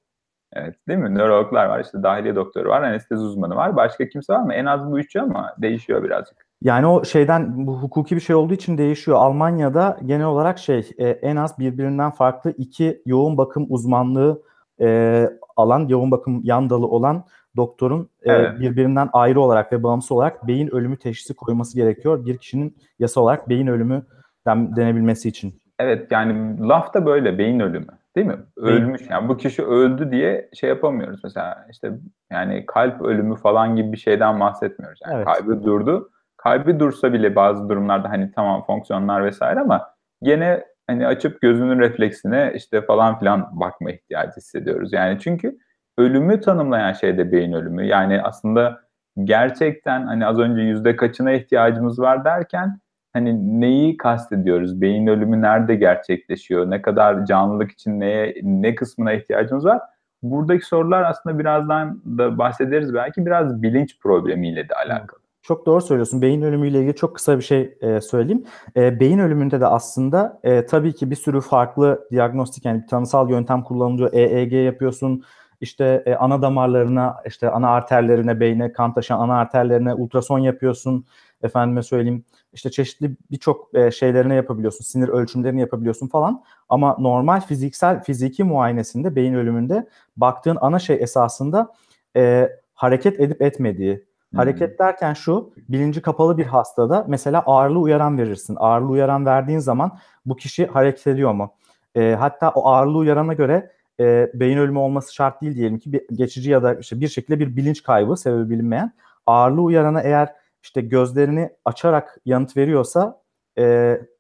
Evet değil mi? Nörologlar var işte dahiliye doktoru var, anestezi uzmanı var. Başka kimse var mı? En az bu üçü ama değişiyor birazcık. Yani o şeyden bu hukuki bir şey olduğu için değişiyor. Almanya'da genel olarak şey e, en az birbirinden farklı iki yoğun bakım uzmanlığı e, alan, yoğun bakım yan dalı olan doktorun e, Evet. birbirinden ayrı olarak ve bağımsız olarak beyin ölümü teşhisi koyması gerekiyor. Bir kişinin yasa olarak beyin ölümü den- denebilmesi için. Evet yani laf da böyle beyin ölümü değil mi? Ölmüş yani bu kişi öldü diye şey yapamıyoruz mesela işte yani kalp ölümü falan gibi bir şeyden bahsetmiyoruz. Yani Evet. kalbi durdu. Kalbi dursa bile bazı durumlarda hani tamam fonksiyonlar vesaire ama gene hani açıp gözünün refleksine işte falan filan bakma ihtiyacı hissediyoruz. Yani çünkü ölümü tanımlayan şey de beyin ölümü. Yani aslında gerçekten hani az önce yüzde kaçına ihtiyacımız var derken hani neyi kastediyoruz? Beyin ölümü nerede gerçekleşiyor? Ne kadar canlılık için neye ne kısmına ihtiyacımız var? Buradaki sorular aslında birazdan da bahsederiz belki biraz bilinç problemiyle de alakalı. Çok doğru söylüyorsun. Beyin ölümüyle ilgili çok kısa bir şey e, söyleyeyim. E, beyin ölümünde de aslında e, tabii ki bir sürü farklı diagnostik yani tanısal yöntem kullanılıyor. EEG yapıyorsun. İşte e, ana damarlarına, işte ana arterlerine, beyne kan taşıyan ana arterlerine ultrason yapıyorsun. Efendime söyleyeyim. İşte çeşitli birçok e, şeylerine yapabiliyorsun. Sinir ölçümlerini yapabiliyorsun falan. Ama normal fiziksel fiziki muayenesinde beyin ölümünde baktığın ana şey esasında e, hareket edip etmediği. Hareket derken şu, bilinci kapalı bir hastada mesela ağırlığı uyaran verirsin. Ağırlığı uyaran verdiğin zaman bu kişi hareket ediyor mu? E, hatta o ağırlığı uyarana göre e, beyin ölümü olması şart değil diyelim ki bir geçici ya da işte bir şekilde bir bilinç kaybı sebebi bilinmeyen. Ağırlığı uyarana eğer işte gözlerini açarak yanıt veriyorsa e,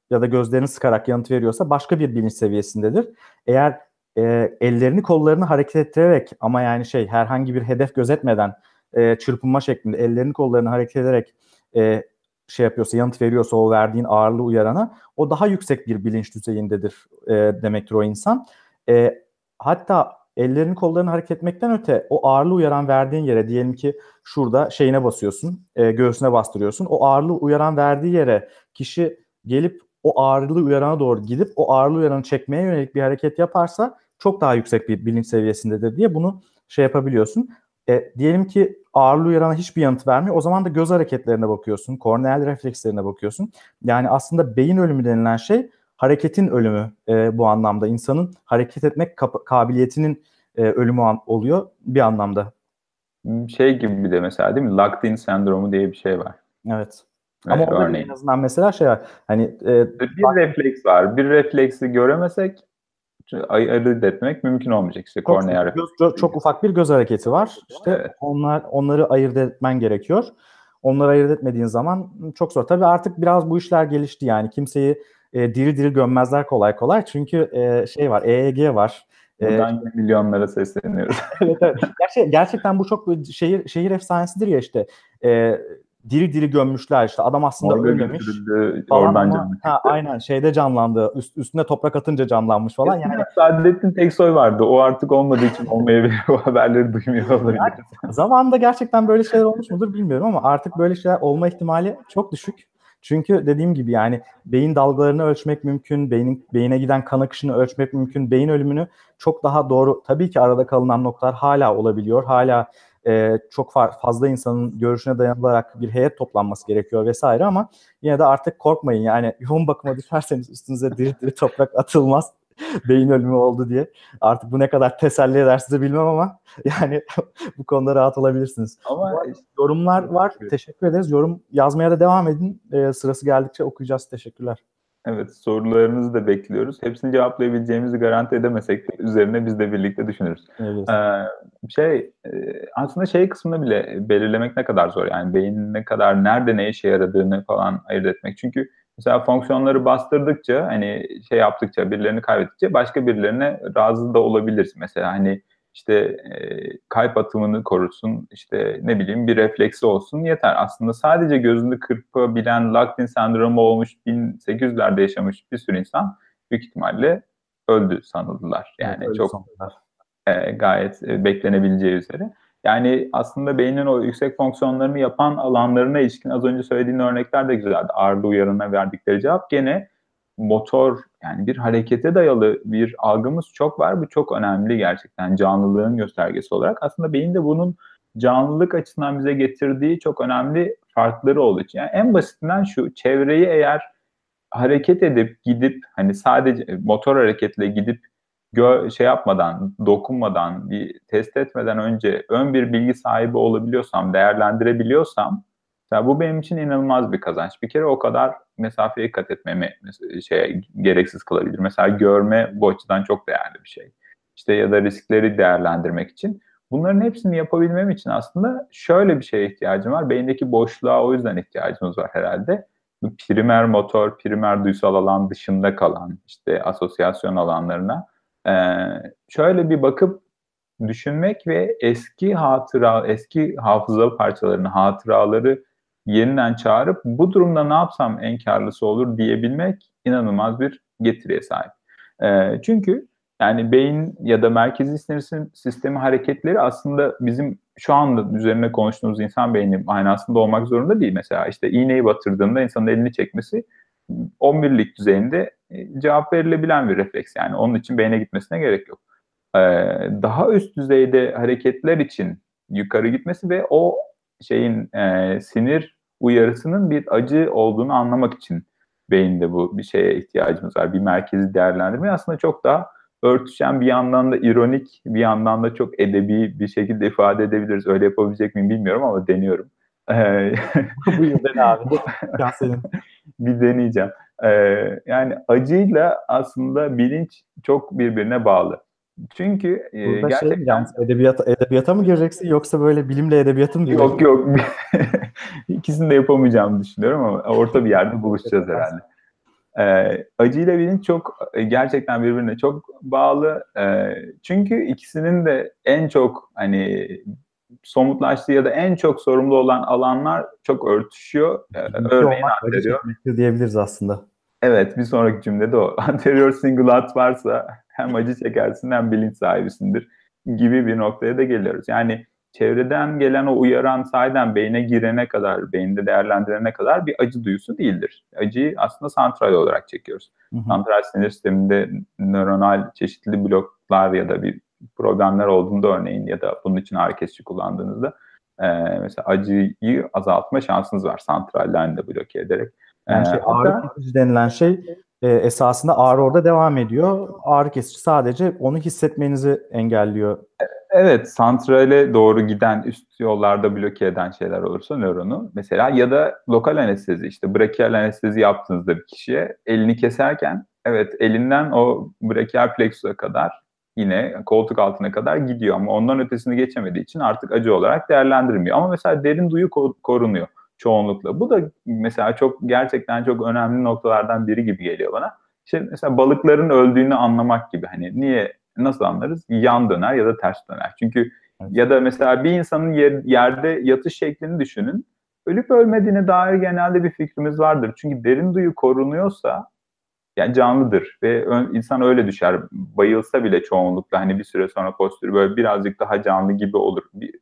ya da gözlerini sıkarak yanıt veriyorsa başka bir bilinç seviyesindedir. Eğer e, ellerini kollarını hareket ettirerek ama yani şey herhangi bir hedef gözetmeden e, çırpınma şeklinde ellerini kollarını hareket ederek e, şey yapıyorsa yanıt veriyorsa o verdiğin ağırlığı uyarana o daha yüksek bir bilinç düzeyindedir e, demektir o insan. E, hatta ellerini kollarını hareket etmekten öte o ağırlığı uyaran verdiğin yere diyelim ki şurada şeyine basıyorsun e, göğsüne bastırıyorsun o ağırlığı uyaran verdiği yere kişi gelip o ağırlığı uyarana doğru gidip o ağırlığı uyaranı çekmeye yönelik bir hareket yaparsa çok daha yüksek bir bilinç seviyesindedir diye bunu şey yapabiliyorsun. E, diyelim ki ağırlığı uyarana hiçbir yanıt vermiyor. O zaman da göz hareketlerine bakıyorsun. Korneal reflekslerine bakıyorsun. Yani aslında beyin ölümü denilen şey hareketin ölümü e, bu anlamda. insanın hareket etmek kabiliyetinin e, ölümü an- oluyor bir anlamda. Şey gibi bir de mesela değil mi? Locked in sendromu diye bir şey var. Evet. Ama orada örneğin. en azından mesela şey var. Hani e, Bir refleks var. Bir refleksi göremesek ayırt etmek mümkün olmayacak. İşte çok, kornea göz- refleksi. çok, çok ufak bir göz hareketi var. İşte Evet. onlar onları ayırt etmen gerekiyor. Onları ayırt etmediğin zaman çok zor. Tabii artık biraz bu işler gelişti yani. Kimseyi e, diri diri gömmezler kolay kolay. Çünkü e, şey var, EEG var. E, Buradan milyonlara sesleniyoruz. evet, evet. Gerçi- gerçekten bu çok şehir şehir efsanesidir ya işte. E, diri diri gömmüşler işte. Adam aslında Orada ölmemiş. götürüldü, oradan ama, ha, aynen şeyde canlandı. Üst, üstüne toprak atınca canlanmış falan. Yani Eskiden Saadettin Teksoy vardı. O artık olmadığı için olmayabilir. O haberleri duymuyor olabilir. Zamanında gerçekten böyle şeyler olmuş mudur bilmiyorum ama artık böyle şeyler olma ihtimali çok düşük. Çünkü dediğim gibi yani beyin dalgalarını ölçmek mümkün, beynin beyine giden kan akışını ölçmek mümkün, beyin ölümünü çok daha doğru. Tabii ki arada kalınan noktalar hala olabiliyor. Hala e, çok fa- fazla insanın görüşüne dayanılarak bir heyet toplanması gerekiyor vesaire ama yine de artık korkmayın. Yani yoğun bakıma düşerseniz üstünüze diri diri toprak atılmaz. beyin ölümü oldu diye. Artık bu ne kadar teselli eder size bilmem ama yani bu konuda rahat olabilirsiniz. Ama Yorumlar var. Teşekkür ederiz. Yorum yazmaya da devam edin. Ee, sırası geldikçe okuyacağız. Teşekkürler. Evet sorularınızı da bekliyoruz. Hepsini cevaplayabileceğimizi garanti edemesek de üzerine biz de birlikte düşünürüz. Evet. Ee, şey e, aslında şey kısmını bile belirlemek ne kadar zor yani beynin ne kadar nerede ne işe yaradığını falan ayırt etmek. Çünkü mesela fonksiyonları bastırdıkça hani şey yaptıkça birilerini kaybettikçe başka birilerine razı da olabilirsin. Mesela hani işte e, kalp atımını korusun işte ne bileyim bir refleksi olsun yeter. Aslında sadece gözünü kırpabilen Locked-in sendromu olmuş 1800'lerde yaşamış bir sürü insan büyük ihtimalle öldü sanıldılar. Yani Evet, çok e, gayet e, beklenebileceği üzere. Yani aslında beynin o yüksek fonksiyonlarını yapan alanlarına ilişkin az önce söylediğin örnekler de güzeldi. Ağırlığı uyarına verdikleri cevap gene motor yani bir harekete dayalı bir algımız çok var. Bu çok önemli gerçekten canlılığın göstergesi olarak. Aslında beyin de bunun canlılık açısından bize getirdiği çok önemli farkları olduğu için. Yani en basitinden şu çevreyi eğer hareket edip gidip hani sadece motor hareketle gidip gö şey yapmadan, dokunmadan, bir test etmeden önce ön bir bilgi sahibi olabiliyorsam, değerlendirebiliyorsam mesela bu benim için inanılmaz bir kazanç. Bir kere o kadar mesafeye kat etmemi şey gereksiz kılabilir. Mesela görme bu açıdan çok değerli bir şey. İşte ya da riskleri değerlendirmek için. Bunların hepsini yapabilmem için aslında şöyle bir şeye ihtiyacım var. Beyindeki boşluğa o yüzden ihtiyacımız var herhalde. Bu primer motor, primer duysal alan dışında kalan işte asosyasyon alanlarına şöyle bir bakıp düşünmek ve eski hatıra, eski hafıza parçalarını, hatıraları yeniden çağırıp bu durumda ne yapsam en karlısı olur diyebilmek inanılmaz bir getiriye sahip. Ee, çünkü yani beyin ya da merkezi sinir sistemi hareketleri aslında bizim şu anda üzerine konuştuğumuz insan beyni manasında olmak zorunda değil. Mesela işte iğneyi batırdığında insanın elini çekmesi 11'lik düzeyinde e, cevap verilebilen bir refleks. Yani onun için beyne gitmesine gerek yok. Ee, daha üst düzeyde hareketler için yukarı gitmesi ve o şeyin e, sinir uyarısının bir acı olduğunu anlamak için beyinde bu bir şeye ihtiyacımız var. Bir merkezi değerlendirme aslında çok daha örtüşen bir yandan da ironik bir yandan da çok edebi bir şekilde ifade edebiliriz. Öyle yapabilecek miyim bilmiyorum ama deniyorum. Buyur dene abi. senin. bir deneyeceğim. Ee, yani acıyla aslında bilinç çok birbirine bağlı. Çünkü e, Burada şey gerçekten... Şey, edebiyata, edebiyata mı gireceksin yoksa böyle bilimle edebiyatı mı Yok yok. İkisini de yapamayacağımı düşünüyorum ama orta bir yerde buluşacağız herhalde. Ee, acıyla bilinç çok e, gerçekten birbirine çok bağlı. Ee, çünkü ikisinin de en çok hani somutlaştığı ya da en çok sorumlu olan alanlar çok örtüşüyor. Ee, örneğin anterior. diyebiliriz aslında. Evet bir sonraki cümlede o. Anterior singulat varsa hem acı çekersin hem bilinç sahibisindir gibi bir noktaya da geliyoruz. Yani çevreden gelen o uyaran sahiden beyne girene kadar, beyinde değerlendirene kadar bir acı duyusu değildir. Acıyı aslında santral olarak çekiyoruz. Hı hı. Santral sinir sisteminde nöronal çeşitli bloklar ya da bir problemler olduğunda örneğin ya da bunun için ağrı kesici kullandığınızda e, mesela acıyı azaltma şansınız var santrallerini de bloke ederek. Yani şey, ağrı kesici denilen şey e, esasında ağrı orada devam ediyor. Ağrı kesici sadece onu hissetmenizi engelliyor. Evet, santrale doğru giden üst yollarda bloke eden şeyler olursa nöronu mesela ya da lokal anestezi işte brachial anestezi yaptığınızda bir kişiye elini keserken evet elinden o brachial plexus'a kadar yine koltuk altına kadar gidiyor ama ondan ötesini geçemediği için artık acı olarak değerlendirmiyor. Ama mesela derin duyu korunuyor çoğunlukla. Bu da mesela çok gerçekten çok önemli noktalardan biri gibi geliyor bana. İşte mesela balıkların öldüğünü anlamak gibi hani niye nasıl anlarız? Yan döner ya da ters döner. Çünkü ya da mesela bir insanın yer, yerde yatış şeklini düşünün. Ölüp ölmediğine dair genelde bir fikrimiz vardır. Çünkü derin duyu korunuyorsa yani canlıdır ve insan öyle düşer. Bayılsa bile çoğunlukla hani bir süre sonra postürü böyle birazcık daha canlı gibi olur. Bir,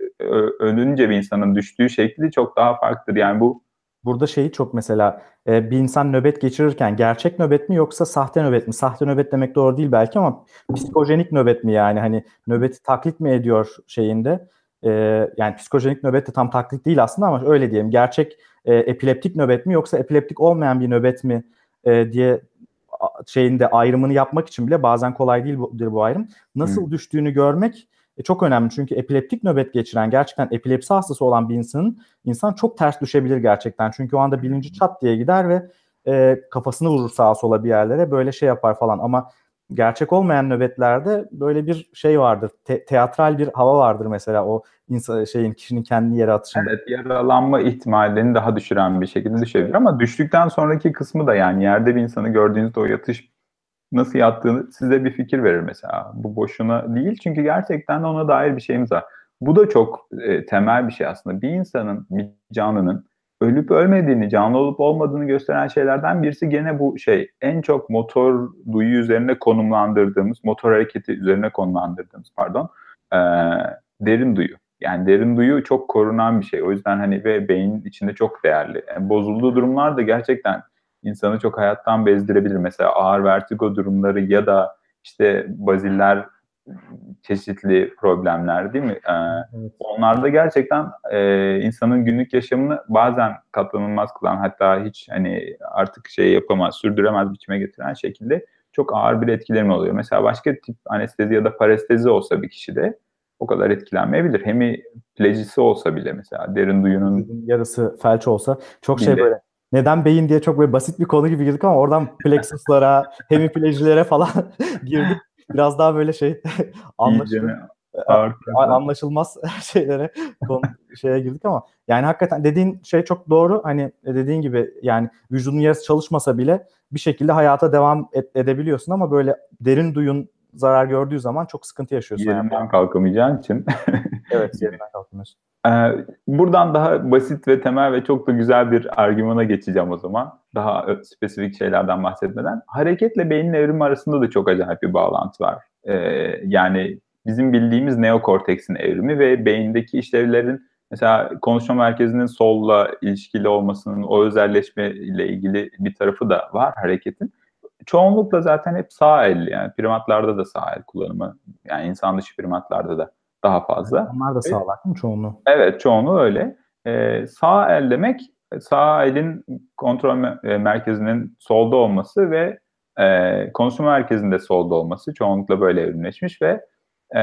ölünce bir insanın düştüğü şekli çok daha farklıdır. Yani bu Burada şeyi çok mesela e, bir insan nöbet geçirirken gerçek nöbet mi yoksa sahte nöbet mi? Sahte nöbet demek doğru değil belki ama psikojenik nöbet mi yani hani nöbeti taklit mi ediyor şeyinde? E, yani psikojenik nöbet de tam taklit değil aslında ama öyle diyelim. Gerçek e, epileptik nöbet mi yoksa epileptik olmayan bir nöbet mi diye şeyinde ayrımını yapmak için bile bazen kolay değildir bu ayrım. Nasıl hmm. düştüğünü görmek e, çok önemli. Çünkü epileptik nöbet geçiren, gerçekten epilepsi hastası olan bir insanın insan çok ters düşebilir gerçekten. Çünkü o anda bilinci çat diye gider ve e, kafasını vurur sağa sola bir yerlere böyle şey yapar falan. Ama gerçek olmayan nöbetlerde böyle bir şey vardır. Te- teatral bir hava vardır mesela o insan şeyin kişinin kendini yere atışında. Evet, yaralanma ihtimalini daha düşüren bir şekilde düşebilir ama düştükten sonraki kısmı da yani yerde bir insanı gördüğünüzde o yatış nasıl yattığını size bir fikir verir mesela. Bu boşuna değil çünkü gerçekten ona dair bir şeyimiz var. Bu da çok e, temel bir şey aslında. Bir insanın, bir canlının ölüp ölmediğini, canlı olup olmadığını gösteren şeylerden birisi gene bu şey. En çok motor duyu üzerine konumlandırdığımız, motor hareketi üzerine konumlandırdığımız pardon, e, derin duyu. Yani derin duyu çok korunan bir şey. O yüzden hani ve beynin içinde çok değerli. Yani bozulduğu durumlar da gerçekten insanı çok hayattan bezdirebilir. Mesela ağır vertigo durumları ya da işte baziller çeşitli problemler değil mi? Ee, evet. Onlarda gerçekten e, insanın günlük yaşamını bazen katlanılmaz kılan hatta hiç hani artık şey yapamaz, sürdüremez biçime getiren şekilde çok ağır bir etkilerim oluyor. Mesela başka tip anestezi ya da parestezi olsa bir kişide o kadar etkilenmeyebilir. Hemiplejisi olsa bile mesela derin duyunun yarısı felç olsa çok şey Bile. böyle neden beyin diye çok böyle basit bir konu gibi girdik ama oradan plexuslara, hemiplejilere falan girdik. Biraz daha böyle şey anlaşılır, a- anlaşılmaz şeylere konu, şeye girdik ama yani hakikaten dediğin şey çok doğru. Hani dediğin gibi yani vücudun yarısı çalışmasa bile bir şekilde hayata devam et- edebiliyorsun ama böyle derin duyun zarar gördüğü zaman çok sıkıntı yaşıyorsun. Yani. yerinden kalkamayacağın için. Evet, yerinden kalkamıyorsun. Ee, Buradan daha basit ve temel ve çok da güzel bir argümana geçeceğim o zaman. Daha spesifik şeylerden bahsetmeden. Hareketle beynin evrimi arasında da çok acayip bir bağlantı var. Ee, yani bizim bildiğimiz neokorteksin evrimi ve beyindeki işlevlerin mesela konuşma merkezinin solla ilişkili olmasının o özelleşme ile ilgili bir tarafı da var hareketin. Çoğunlukla zaten hep sağ elli yani primatlarda da sağ el kullanımı yani insan dışı primatlarda da daha fazla. Onlar da sağlar mi çoğunluğu? Evet çoğunluğu öyle. Ee, sağ el demek sağ elin kontrol e, merkezinin solda olması ve e, konuşma merkezinde solda olması çoğunlukla böyle evrimleşmiş ve e,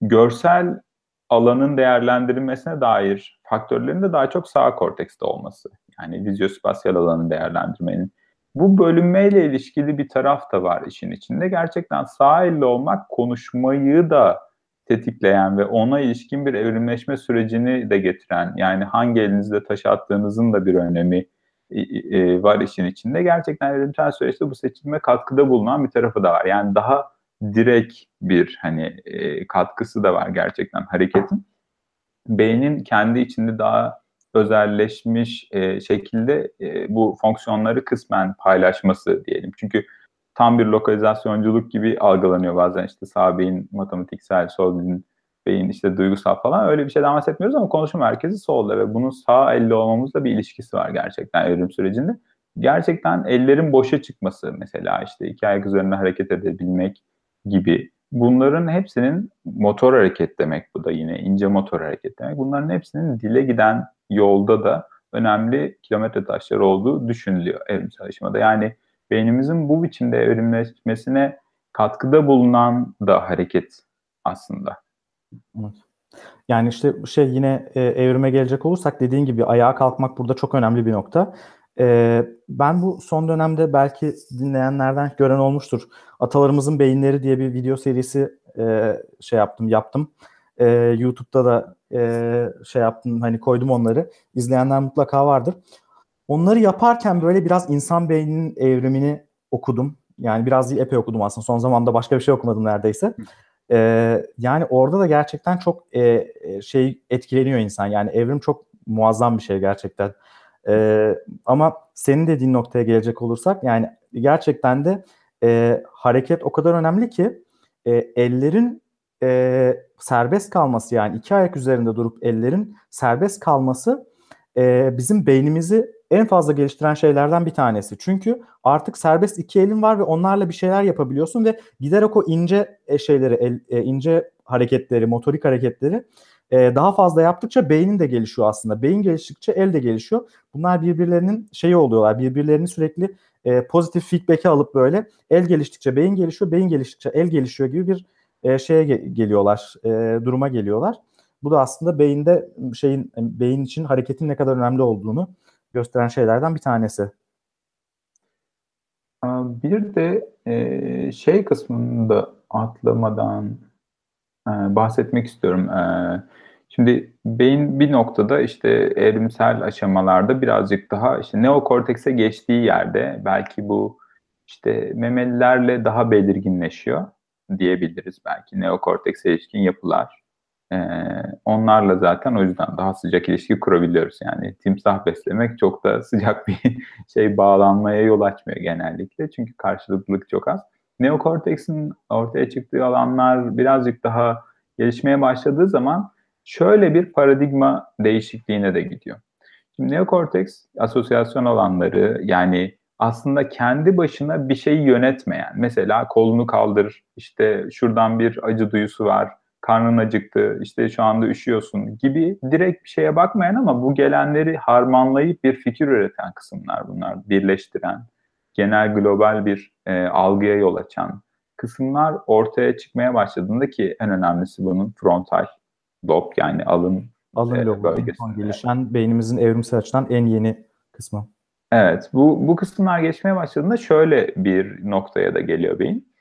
görsel alanın değerlendirilmesine dair faktörlerin de daha çok sağ kortekste olması. Yani vizyospasiyal alanın değerlendirmenin. Bu bölünmeyle ilişkili bir taraf da var işin içinde. Gerçekten sağ elle olmak konuşmayı da tetikleyen ve ona ilişkin bir evrimleşme sürecini de getiren yani hangi elinizde taş attığınızın da bir önemi e, var işin içinde. Gerçekten evrimsel süreçte bu seçilme katkıda bulunan bir tarafı da var. Yani daha direkt bir hani e, katkısı da var gerçekten hareketin. Beynin kendi içinde daha özelleşmiş e, şekilde e, bu fonksiyonları kısmen paylaşması diyelim. Çünkü tam bir lokalizasyonculuk gibi algılanıyor bazen işte sağ beyin matematiksel, sol beyin, beyin işte duygusal falan öyle bir şeyden bahsetmiyoruz ama konuşma merkezi solda ve bunun sağ elle olmamızla bir ilişkisi var gerçekten evrim sürecinde. Gerçekten ellerin boşa çıkması mesela işte iki ayak üzerinde hareket edebilmek gibi bunların hepsinin motor hareket demek bu da yine ince motor hareket demek. Bunların hepsinin dile giden yolda da önemli kilometre taşları olduğu düşünülüyor evrimsel aşamada. Yani beynimizin bu biçimde evrimleşmesine katkıda bulunan da hareket aslında. Yani işte şey yine e, evrime gelecek olursak dediğin gibi ayağa kalkmak burada çok önemli bir nokta. E, ben bu son dönemde belki dinleyenlerden gören olmuştur. Atalarımızın Beyinleri diye bir video serisi e, şey yaptım, yaptım. E, YouTube'da da e, şey yaptım, hani koydum onları. İzleyenler mutlaka vardır. Onları yaparken böyle biraz insan beyninin evrimini okudum. Yani biraz değil epey okudum aslında. Son zamanda başka bir şey okumadım neredeyse. Ee, yani orada da gerçekten çok e, şey etkileniyor insan. Yani evrim çok muazzam bir şey gerçekten. Ee, ama senin dediğin noktaya gelecek olursak yani gerçekten de e, hareket o kadar önemli ki e, ellerin e, serbest kalması yani iki ayak üzerinde durup ellerin serbest kalması e, bizim beynimizi en fazla geliştiren şeylerden bir tanesi. Çünkü artık serbest iki elin var ve onlarla bir şeyler yapabiliyorsun ve giderek o ince şeyleri, el, e, ince hareketleri, motorik hareketleri e, daha fazla yaptıkça beynin de gelişiyor aslında. Beyin geliştikçe el de gelişiyor. Bunlar birbirlerinin şeyi oluyorlar. Birbirlerini sürekli e, pozitif feedback'e alıp böyle el geliştikçe beyin gelişiyor, beyin geliştikçe el gelişiyor gibi bir e, şeye ge- geliyorlar, e, duruma geliyorlar. Bu da aslında beyinde şeyin beyin için hareketin ne kadar önemli olduğunu gösteren şeylerden bir tanesi. Bir de e, şey kısmını da atlamadan e, bahsetmek istiyorum. E, şimdi beyin bir noktada işte evrimsel aşamalarda birazcık daha işte neokortekse geçtiği yerde belki bu işte memelilerle daha belirginleşiyor diyebiliriz belki neokortekse ilişkin yapılar. Ee, onlarla zaten o yüzden daha sıcak ilişki kurabiliyoruz. Yani timsah beslemek çok da sıcak bir şey bağlanmaya yol açmıyor genellikle. Çünkü karşılıklılık çok az. Neokorteksin ortaya çıktığı alanlar birazcık daha gelişmeye başladığı zaman şöyle bir paradigma değişikliğine de gidiyor. Şimdi neokorteks asosyasyon alanları yani aslında kendi başına bir şeyi yönetmeyen, mesela kolunu kaldır, işte şuradan bir acı duyusu var, karnın acıktı, işte şu anda üşüyorsun gibi direkt bir şeye bakmayan ama bu gelenleri harmanlayıp bir fikir üreten kısımlar bunlar, birleştiren genel global bir e, algıya yol açan kısımlar ortaya çıkmaya başladığında ki en önemlisi bunun frontal lob yani alın Alın e, lobu, son gelişen beynimizin evrimsel açıdan en yeni kısmı. Evet, bu bu kısımlar geçmeye başladığında şöyle bir noktaya da geliyor beyin.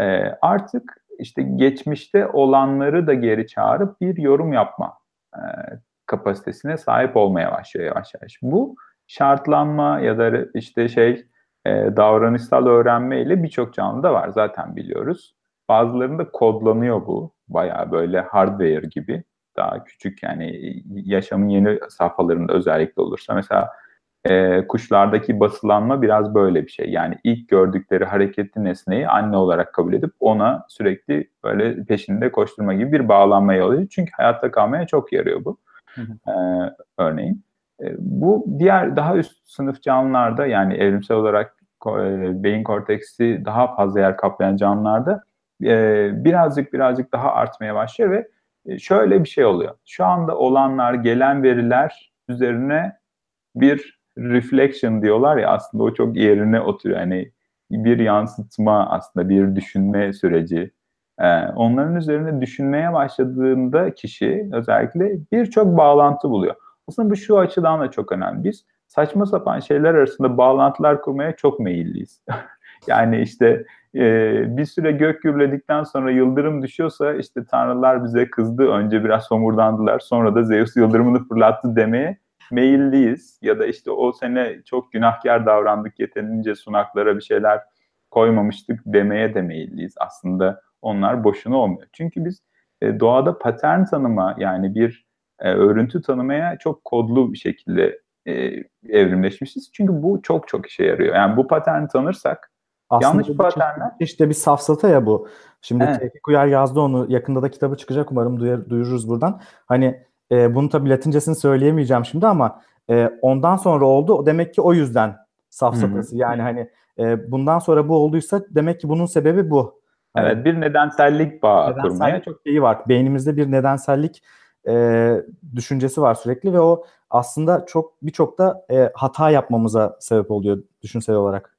Ee, artık işte geçmişte olanları da geri çağırıp bir yorum yapma e, kapasitesine sahip olmaya başlıyor yavaş yavaş. Bu şartlanma ya da işte şey e, davranışsal öğrenme ile birçok canlıda var zaten biliyoruz. Bazılarında kodlanıyor bu. Bayağı böyle hardware gibi daha küçük yani yaşamın yeni safhalarında özellikle olursa mesela e, kuşlardaki basılanma biraz böyle bir şey. Yani ilk gördükleri hareketli nesneyi anne olarak kabul edip ona sürekli böyle peşinde koşturma gibi bir bağlanmaya oluyor. Çünkü hayatta kalmaya çok yarıyor bu. Hı E, örneğin. E, bu diğer daha üst sınıf canlılarda yani evrimsel olarak e, beyin korteksi daha fazla yer kaplayan canlılarda e, birazcık birazcık daha artmaya başlıyor ve e, şöyle bir şey oluyor. Şu anda olanlar, gelen veriler üzerine bir reflection diyorlar ya aslında o çok yerine oturuyor. Yani bir yansıtma aslında bir düşünme süreci. Ee, onların üzerine düşünmeye başladığında kişi özellikle birçok bağlantı buluyor. Aslında bu şu açıdan da çok önemli. Biz saçma sapan şeyler arasında bağlantılar kurmaya çok meyilliyiz. yani işte e, bir süre gök gürledikten sonra yıldırım düşüyorsa işte tanrılar bize kızdı. Önce biraz homurdandılar. Sonra da Zeus yıldırımını fırlattı demeye meyilliyiz. Ya da işte o sene çok günahkar davrandık yeterince sunaklara bir şeyler koymamıştık demeye de meyilliyiz. Aslında onlar boşuna olmuyor. Çünkü biz e, doğada patern tanıma yani bir e, örüntü tanımaya çok kodlu bir şekilde e, evrimleşmişiz. Çünkü bu çok çok işe yarıyor. Yani bu paterni tanırsak Aslında yanlış paternler işte bir safsata ya bu. Şimdi Evet. Tevfik Uyar yazdı onu. Yakında da kitabı çıkacak umarım duyar, duyururuz buradan. Hani e, bunu tabii latincesini söyleyemeyeceğim şimdi ama e, ondan sonra oldu. Demek ki o yüzden safsatası. Yani hani e, bundan sonra bu olduysa demek ki bunun sebebi bu. Hani evet bir nedensellik bağı nedensellik kurmaya çok şeyi var. Beynimizde bir nedensellik e, düşüncesi var sürekli ve o aslında çok birçok da e, hata yapmamıza sebep oluyor düşünsel olarak.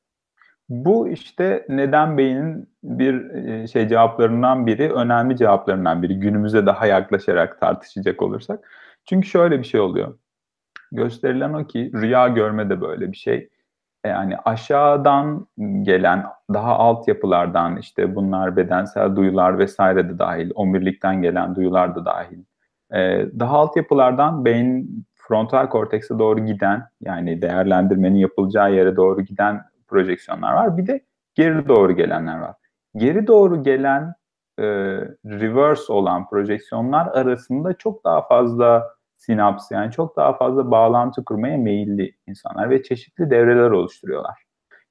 Bu işte neden beynin bir e, şey cevaplarından biri, önemli cevaplarından biri. Günümüze daha yaklaşarak tartışacak olursak. Çünkü şöyle bir şey oluyor. Gösterilen o ki rüya görme de böyle bir şey. E, Yani aşağıdan gelen daha alt yapılardan işte bunlar bedensel duyular vesaire de dahil, omurilikten gelen duyular da dahil. E, Daha alt yapılardan beyin frontal kortekse doğru giden yani değerlendirmenin yapılacağı yere doğru giden projeksiyonlar var. Bir de geri doğru gelenler var. Geri doğru gelen e, reverse olan projeksiyonlar arasında çok daha fazla sinaps yani çok daha fazla bağlantı kurmaya meyilli insanlar ve çeşitli devreler oluşturuyorlar.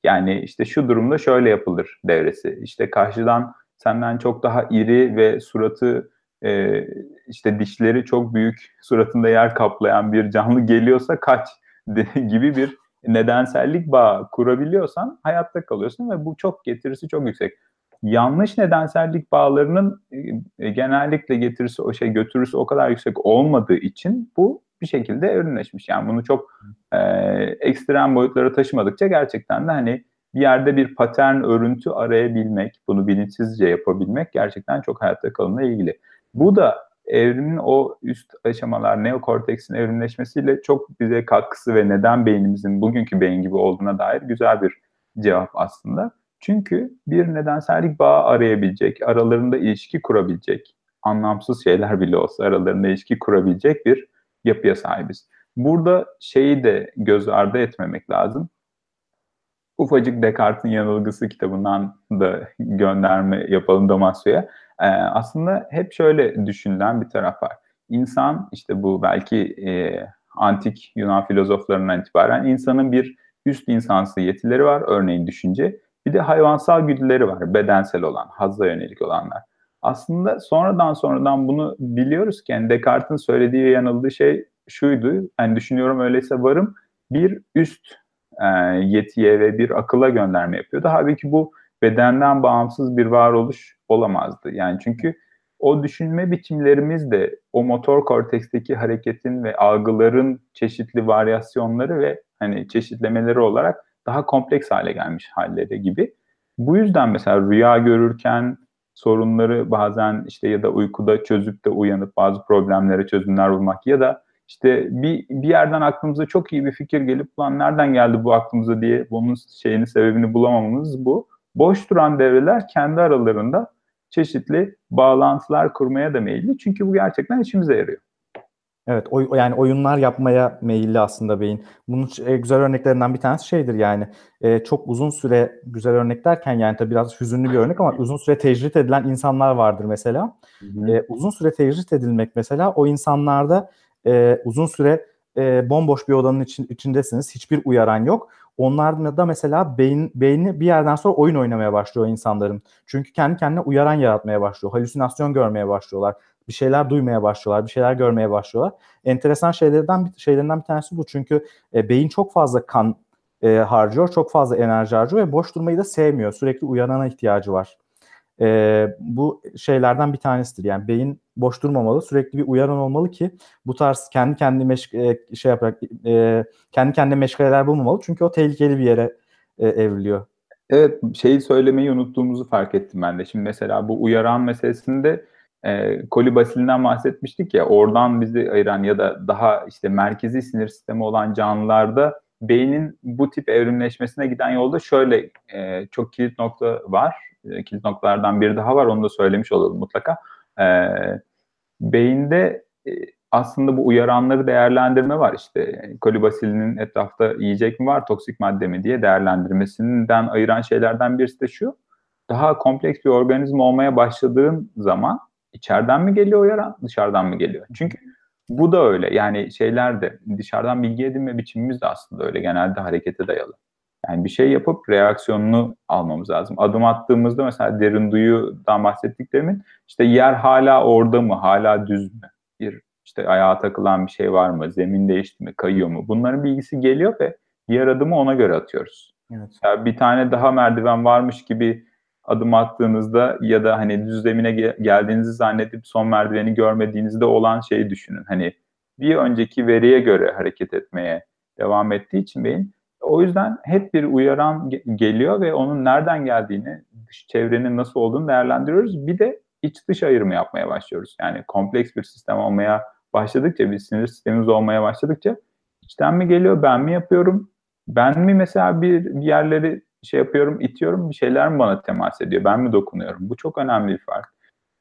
Yani işte şu durumda şöyle yapılır devresi. İşte karşıdan senden çok daha iri ve suratı e, işte dişleri çok büyük suratında yer kaplayan bir canlı geliyorsa kaç gibi bir nedensellik bağı kurabiliyorsan hayatta kalıyorsun ve bu çok getirisi çok yüksek. Yanlış nedensellik bağlarının e, genellikle getirisi o şey götürüsü o kadar yüksek olmadığı için bu bir şekilde evrimleşmiş. Yani bunu çok e, ekstrem boyutlara taşımadıkça gerçekten de hani bir yerde bir patern örüntü arayabilmek, bunu bilinçsizce yapabilmek gerçekten çok hayatta kalımla ilgili. Bu da evrimin o üst aşamalar, neokorteksin evrimleşmesiyle çok bize katkısı ve neden beynimizin bugünkü beyin gibi olduğuna dair güzel bir cevap aslında. Çünkü bir nedensellik bağı arayabilecek, aralarında ilişki kurabilecek, anlamsız şeyler bile olsa aralarında ilişki kurabilecek bir yapıya sahibiz. Burada şeyi de göz ardı etmemek lazım. Ufacık Descartes'in yanılgısı kitabından da gönderme yapalım Damasio'ya. Ee, aslında hep şöyle düşünülen bir taraf var. İnsan işte bu belki e, antik Yunan filozoflarından itibaren insanın bir üst insansı yetileri var. Örneğin düşünce. Bir de hayvansal güdüleri var. Bedensel olan, hazza yönelik olanlar. Aslında sonradan sonradan bunu biliyoruz ki yani Descartes'in söylediği ve yanıldığı şey şuydu. Yani düşünüyorum öyleyse varım bir üst e, yetiye ve bir akıla gönderme yapıyordu. Halbuki bu bedenden bağımsız bir varoluş olamazdı. Yani çünkü o düşünme biçimlerimiz de o motor korteksteki hareketin ve algıların çeşitli varyasyonları ve hani çeşitlemeleri olarak daha kompleks hale gelmiş halleri gibi. Bu yüzden mesela rüya görürken sorunları bazen işte ya da uykuda çözüp de uyanıp bazı problemlere çözümler bulmak ya da işte bir, bir yerden aklımıza çok iyi bir fikir gelip lan nereden geldi bu aklımıza diye bunun şeyini sebebini bulamamamız bu. Boş duran devreler kendi aralarında çeşitli bağlantılar kurmaya da meyilli. Çünkü bu gerçekten işimize yarıyor. Evet, oy, yani oyunlar yapmaya meyilli aslında beyin. Bunun e, güzel örneklerinden bir tanesi şeydir yani e, çok uzun süre güzel örnek derken yani tabii biraz hüzünlü bir örnek ama uzun süre tecrit edilen insanlar vardır mesela. E, uzun süre tecrit edilmek mesela o insanlarda e, uzun süre e, bomboş bir odanın için, içindesiniz. Hiçbir uyaran yok. Onlarda da mesela beyin, beyni bir yerden sonra oyun oynamaya başlıyor insanların. Çünkü kendi kendine uyaran yaratmaya başlıyor. Halüsinasyon görmeye başlıyorlar. Bir şeyler duymaya başlıyorlar. Bir şeyler görmeye başlıyorlar. Enteresan şeylerden şeylerinden bir tanesi bu. Çünkü e, beyin çok fazla kan e, harcıyor. Çok fazla enerji harcıyor ve boş durmayı da sevmiyor. Sürekli uyanana ihtiyacı var. E, bu şeylerden bir tanesidir. Yani beyin boş durmamalı, sürekli bir uyaran olmalı ki bu tarz kendi kendi meşk e, şey yaparak e, kendi kendine meşgaleler bulmamalı. Çünkü o tehlikeli bir yere e, evriliyor. Evet, şeyi söylemeyi unuttuğumuzu fark ettim ben de. Şimdi mesela bu uyaran meselesinde e, kolibasilinden bahsetmiştik ya, oradan bizi ayıran ya da daha işte merkezi sinir sistemi olan canlılarda beynin bu tip evrimleşmesine giden yolda şöyle e, çok kilit nokta var. E, kilit noktalardan biri daha var, onu da söylemiş olalım mutlaka. E, beyinde e, aslında bu uyaranları değerlendirme var işte kolibasilinin etrafta yiyecek mi var toksik madde mi diye değerlendirmesinden ayıran şeylerden birisi de şu daha kompleks bir organizma olmaya başladığın zaman içeriden mi geliyor uyaran dışarıdan mı geliyor? Çünkü bu da öyle yani şeyler de dışarıdan bilgi edinme biçimimiz de aslında öyle genelde harekete dayalı. Yani bir şey yapıp reaksiyonunu almamız lazım. Adım attığımızda mesela derin duyudan bahsettiklerimin işte yer hala orada mı, hala düz mü? Bir işte ayağa takılan bir şey var mı, zemin değişti mi, kayıyor mu? Bunların bilgisi geliyor ve diğer adımı ona göre atıyoruz. Evet. Yani bir tane daha merdiven varmış gibi adım attığınızda ya da hani düz zemine geldiğinizi zannedip son merdiveni görmediğinizde olan şeyi düşünün. Hani bir önceki veriye göre hareket etmeye devam ettiği için beyin o yüzden hep bir uyaran geliyor ve onun nereden geldiğini, dış çevrenin nasıl olduğunu değerlendiriyoruz. Bir de iç dış ayırımı yapmaya başlıyoruz. Yani kompleks bir sistem olmaya başladıkça, bir sinir sistemimiz olmaya başladıkça içten mi geliyor, ben mi yapıyorum? Ben mi mesela bir, bir yerleri şey yapıyorum, itiyorum, bir şeyler mi bana temas ediyor, ben mi dokunuyorum? Bu çok önemli bir fark.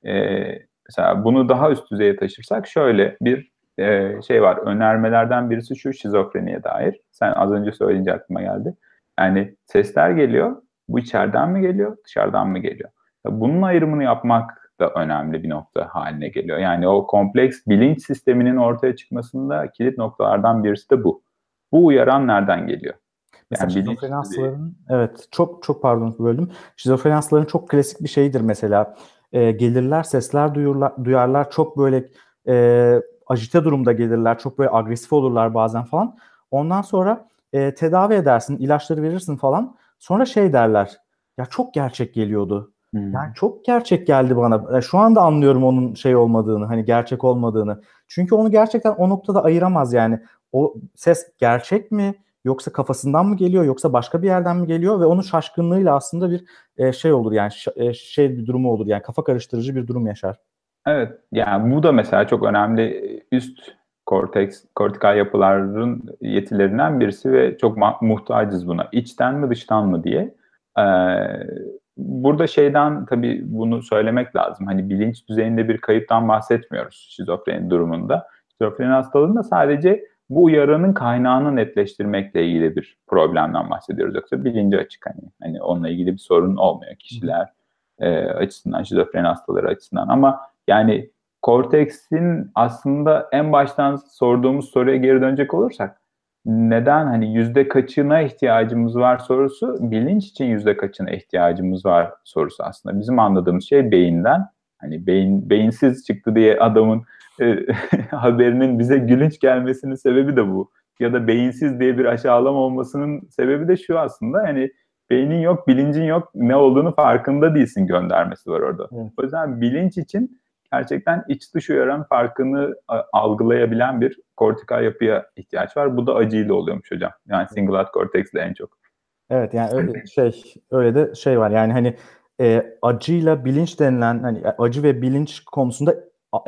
Ee, mesela bunu daha üst düzeye taşırsak şöyle bir e, şey var. Önermelerden birisi şu şizofreniye dair. Sen az önce söyleyince aklıma geldi. Yani sesler geliyor. Bu içeriden mi geliyor, dışarıdan mı geliyor? Bunun ayrımını yapmak da önemli bir nokta haline geliyor. Yani o kompleks bilinç sisteminin ortaya çıkmasında kilit noktalardan birisi de bu. Bu uyaran nereden geliyor? Mesela yani şizofreni hastaların, evet çok çok pardon böldüm. Şizofreni hastaların çok klasik bir şeydir mesela. E, gelirler, sesler duyurlar, duyarlar. Çok böyle e, ajite durumda gelirler. Çok böyle agresif olurlar bazen falan. Ondan sonra e, tedavi edersin, ilaçları verirsin falan. Sonra şey derler. Ya çok gerçek geliyordu. Hmm. Yani çok gerçek geldi bana. Şu anda anlıyorum onun şey olmadığını, hani gerçek olmadığını. Çünkü onu gerçekten o noktada ayıramaz yani. O ses gerçek mi yoksa kafasından mı geliyor yoksa başka bir yerden mi geliyor ve onun şaşkınlığıyla aslında bir e, şey olur yani e, şey bir durumu olur yani kafa karıştırıcı bir durum yaşar. Evet, yani bu da mesela çok önemli üst korteks, kortikal yapıların yetilerinden birisi ve çok muhtacız buna. İçten mi dıştan mı diye. Ee, burada şeyden tabii bunu söylemek lazım. Hani bilinç düzeyinde bir kayıptan bahsetmiyoruz şizofreni durumunda. Şizofreni hastalığında sadece bu uyaranın kaynağını netleştirmekle ilgili bir problemden bahsediyoruz. Yoksa bilinci açık hani, hani onunla ilgili bir sorun olmuyor kişiler e, açısından, şizofreni hastaları açısından. Ama yani Cortex'in aslında en baştan sorduğumuz soruya geri dönecek olursak neden hani yüzde kaçına ihtiyacımız var sorusu bilinç için yüzde kaçına ihtiyacımız var sorusu aslında. Bizim anladığımız şey beyinden hani beyin beyinsiz çıktı diye adamın e, haberinin bize gülünç gelmesinin sebebi de bu. Ya da beyinsiz diye bir aşağılama olmasının sebebi de şu aslında hani beynin yok, bilincin yok, ne olduğunu farkında değilsin göndermesi var orada. Evet. O yüzden bilinç için gerçekten iç dış uyaran farkını algılayabilen bir kortikal yapıya ihtiyaç var. Bu da acıyla oluyormuş hocam. Yani cingulate cortex en çok. Evet yani öyle şey öyle de şey var yani hani e, acıyla bilinç denilen hani acı ve bilinç konusunda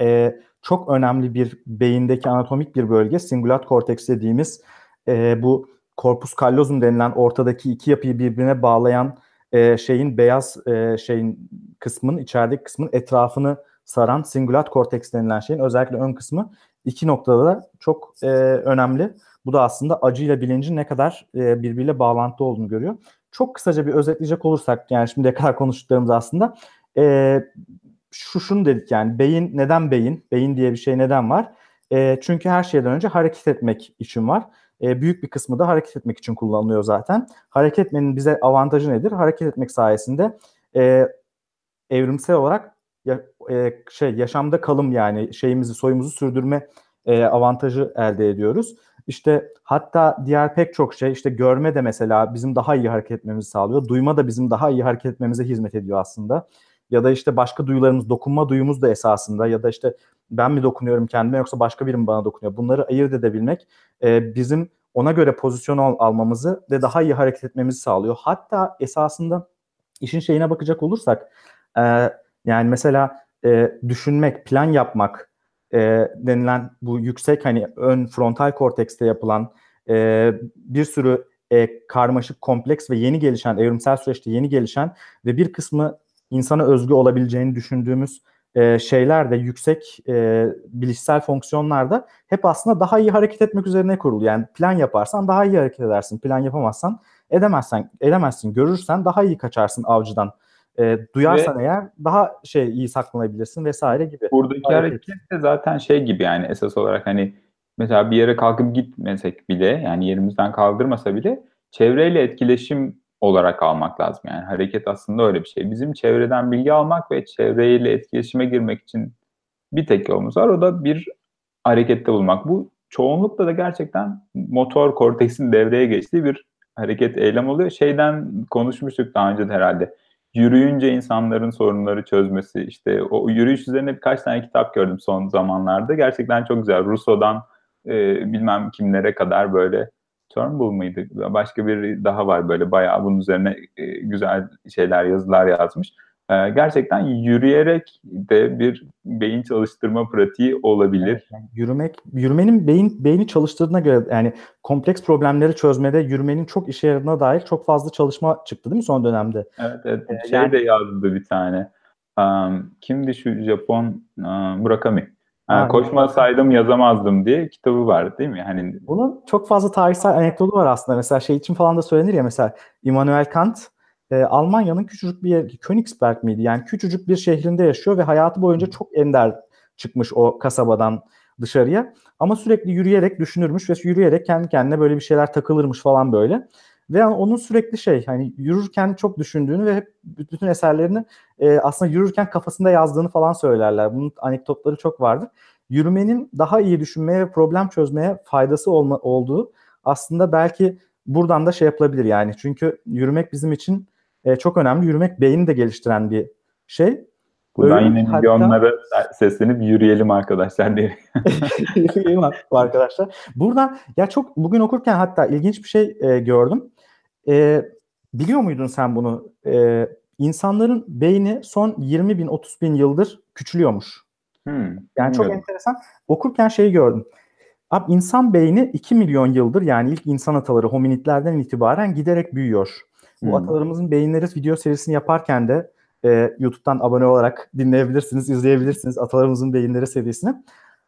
e, çok önemli bir beyindeki anatomik bir bölge singulat korteks dediğimiz e, bu corpus callosum denilen ortadaki iki yapıyı birbirine bağlayan e, şeyin beyaz e, şeyin kısmın içerideki kısmın etrafını saran singulat korteks denilen şeyin özellikle ön kısmı iki noktada da çok e, önemli. Bu da aslında acıyla bilincin ne kadar e, birbiriyle bağlantılı olduğunu görüyor. Çok kısaca bir özetleyecek olursak yani şimdiye kadar konuştuklarımız aslında e, şu şunu dedik yani beyin neden beyin? Beyin diye bir şey neden var? E, çünkü her şeyden önce hareket etmek için var. E, büyük bir kısmı da hareket etmek için kullanılıyor zaten. Hareket etmenin bize avantajı nedir? Hareket etmek sayesinde e, evrimsel olarak ya, e, şey yaşamda kalım yani şeyimizi soyumuzu sürdürme e, avantajı elde ediyoruz. İşte hatta diğer pek çok şey işte görme de mesela bizim daha iyi hareket etmemizi sağlıyor. Duyma da bizim daha iyi hareket etmemize hizmet ediyor aslında. Ya da işte başka duyularımız, dokunma duyumuz da esasında ya da işte ben mi dokunuyorum kendime yoksa başka biri mi bana dokunuyor? Bunları ayırt edebilmek e, bizim ona göre pozisyon al, almamızı ve daha iyi hareket etmemizi sağlıyor. Hatta esasında işin şeyine bakacak olursak e, yani mesela e, düşünmek, plan yapmak, e, denilen bu yüksek hani ön frontal kortekste yapılan e, bir sürü e, karmaşık, kompleks ve yeni gelişen, evrimsel süreçte yeni gelişen ve bir kısmı insana özgü olabileceğini düşündüğümüz e, şeyler de yüksek e, bilişsel fonksiyonlarda hep aslında daha iyi hareket etmek üzerine kurulu. Yani plan yaparsan daha iyi hareket edersin. Plan yapamazsan edemezsen edemezsin. Görürsen daha iyi kaçarsın avcıdan e, duyarsan Ve, eğer daha şey iyi saklanabilirsin vesaire gibi. Buradaki hareket de zaten şey gibi yani esas olarak hani mesela bir yere kalkıp gitmesek bile yani yerimizden kaldırmasa bile çevreyle etkileşim olarak almak lazım. Yani hareket aslında öyle bir şey. Bizim çevreden bilgi almak ve çevreyle etkileşime girmek için bir tek yolumuz var. O da bir harekette bulmak. Bu çoğunlukla da gerçekten motor korteksin devreye geçtiği bir hareket eylem oluyor. Şeyden konuşmuştuk daha önce de herhalde yürüyünce insanların sorunları çözmesi işte o yürüyüş üzerine birkaç tane kitap gördüm son zamanlarda. Gerçekten çok güzel. Rousseau'dan e, bilmem kimlere kadar böyle Turnbull mıydı? Başka bir daha var böyle bayağı bunun üzerine e, güzel şeyler, yazılar yazmış. E, gerçekten yürüyerek de bir beyin çalıştırma pratiği olabilir. Evet, yani yürümek, yürümenin beyin beyni çalıştırdığına göre yani kompleks problemleri çözmede yürümenin çok işe yaradığına dair çok fazla çalışma çıktı değil mi son dönemde? Evet, evet. Ee, şey yani... de yazdı bir tane. Um, kimdi şu Japon um, Murakami? Ha, koşmasaydım yazamazdım diye kitabı var değil mi? Hani bunun çok fazla tarihsel anekdotu var aslında. Mesela şey için falan da söylenir ya mesela Immanuel Kant e, Almanya'nın küçücük bir yer, Königsberg miydi? Yani küçücük bir şehrinde yaşıyor ve hayatı boyunca çok ender çıkmış o kasabadan dışarıya. Ama sürekli yürüyerek düşünürmüş ve yürüyerek kendi kendine böyle bir şeyler takılırmış falan böyle. Ve onun sürekli şey hani yürürken çok düşündüğünü ve hep bütün eserlerini e, aslında yürürken kafasında yazdığını falan söylerler. Bunun anekdotları çok vardır. Yürümenin daha iyi düşünmeye ve problem çözmeye faydası olma, olduğu aslında belki buradan da şey yapılabilir yani. Çünkü yürümek bizim için e, çok önemli. Yürümek beyni de geliştiren bir şey. Buradan Öyle, yine hatta... milyonlara seslenip yürüyelim arkadaşlar diye. yürüyelim arkadaşlar. Burada ya çok bugün okurken hatta ilginç bir şey e, gördüm. E, biliyor muydun sen bunu? E, insanların beyni son 20 bin 30 bin yıldır küçülüyormuş. Hmm, yani çok enteresan. Okurken şeyi gördüm. Abi insan beyni 2 milyon yıldır yani ilk insan ataları hominidlerden itibaren giderek büyüyor. Bu hmm. atalarımızın beyinleri video serisini yaparken de e, YouTube'dan abone olarak dinleyebilirsiniz, izleyebilirsiniz atalarımızın beyinleri serisini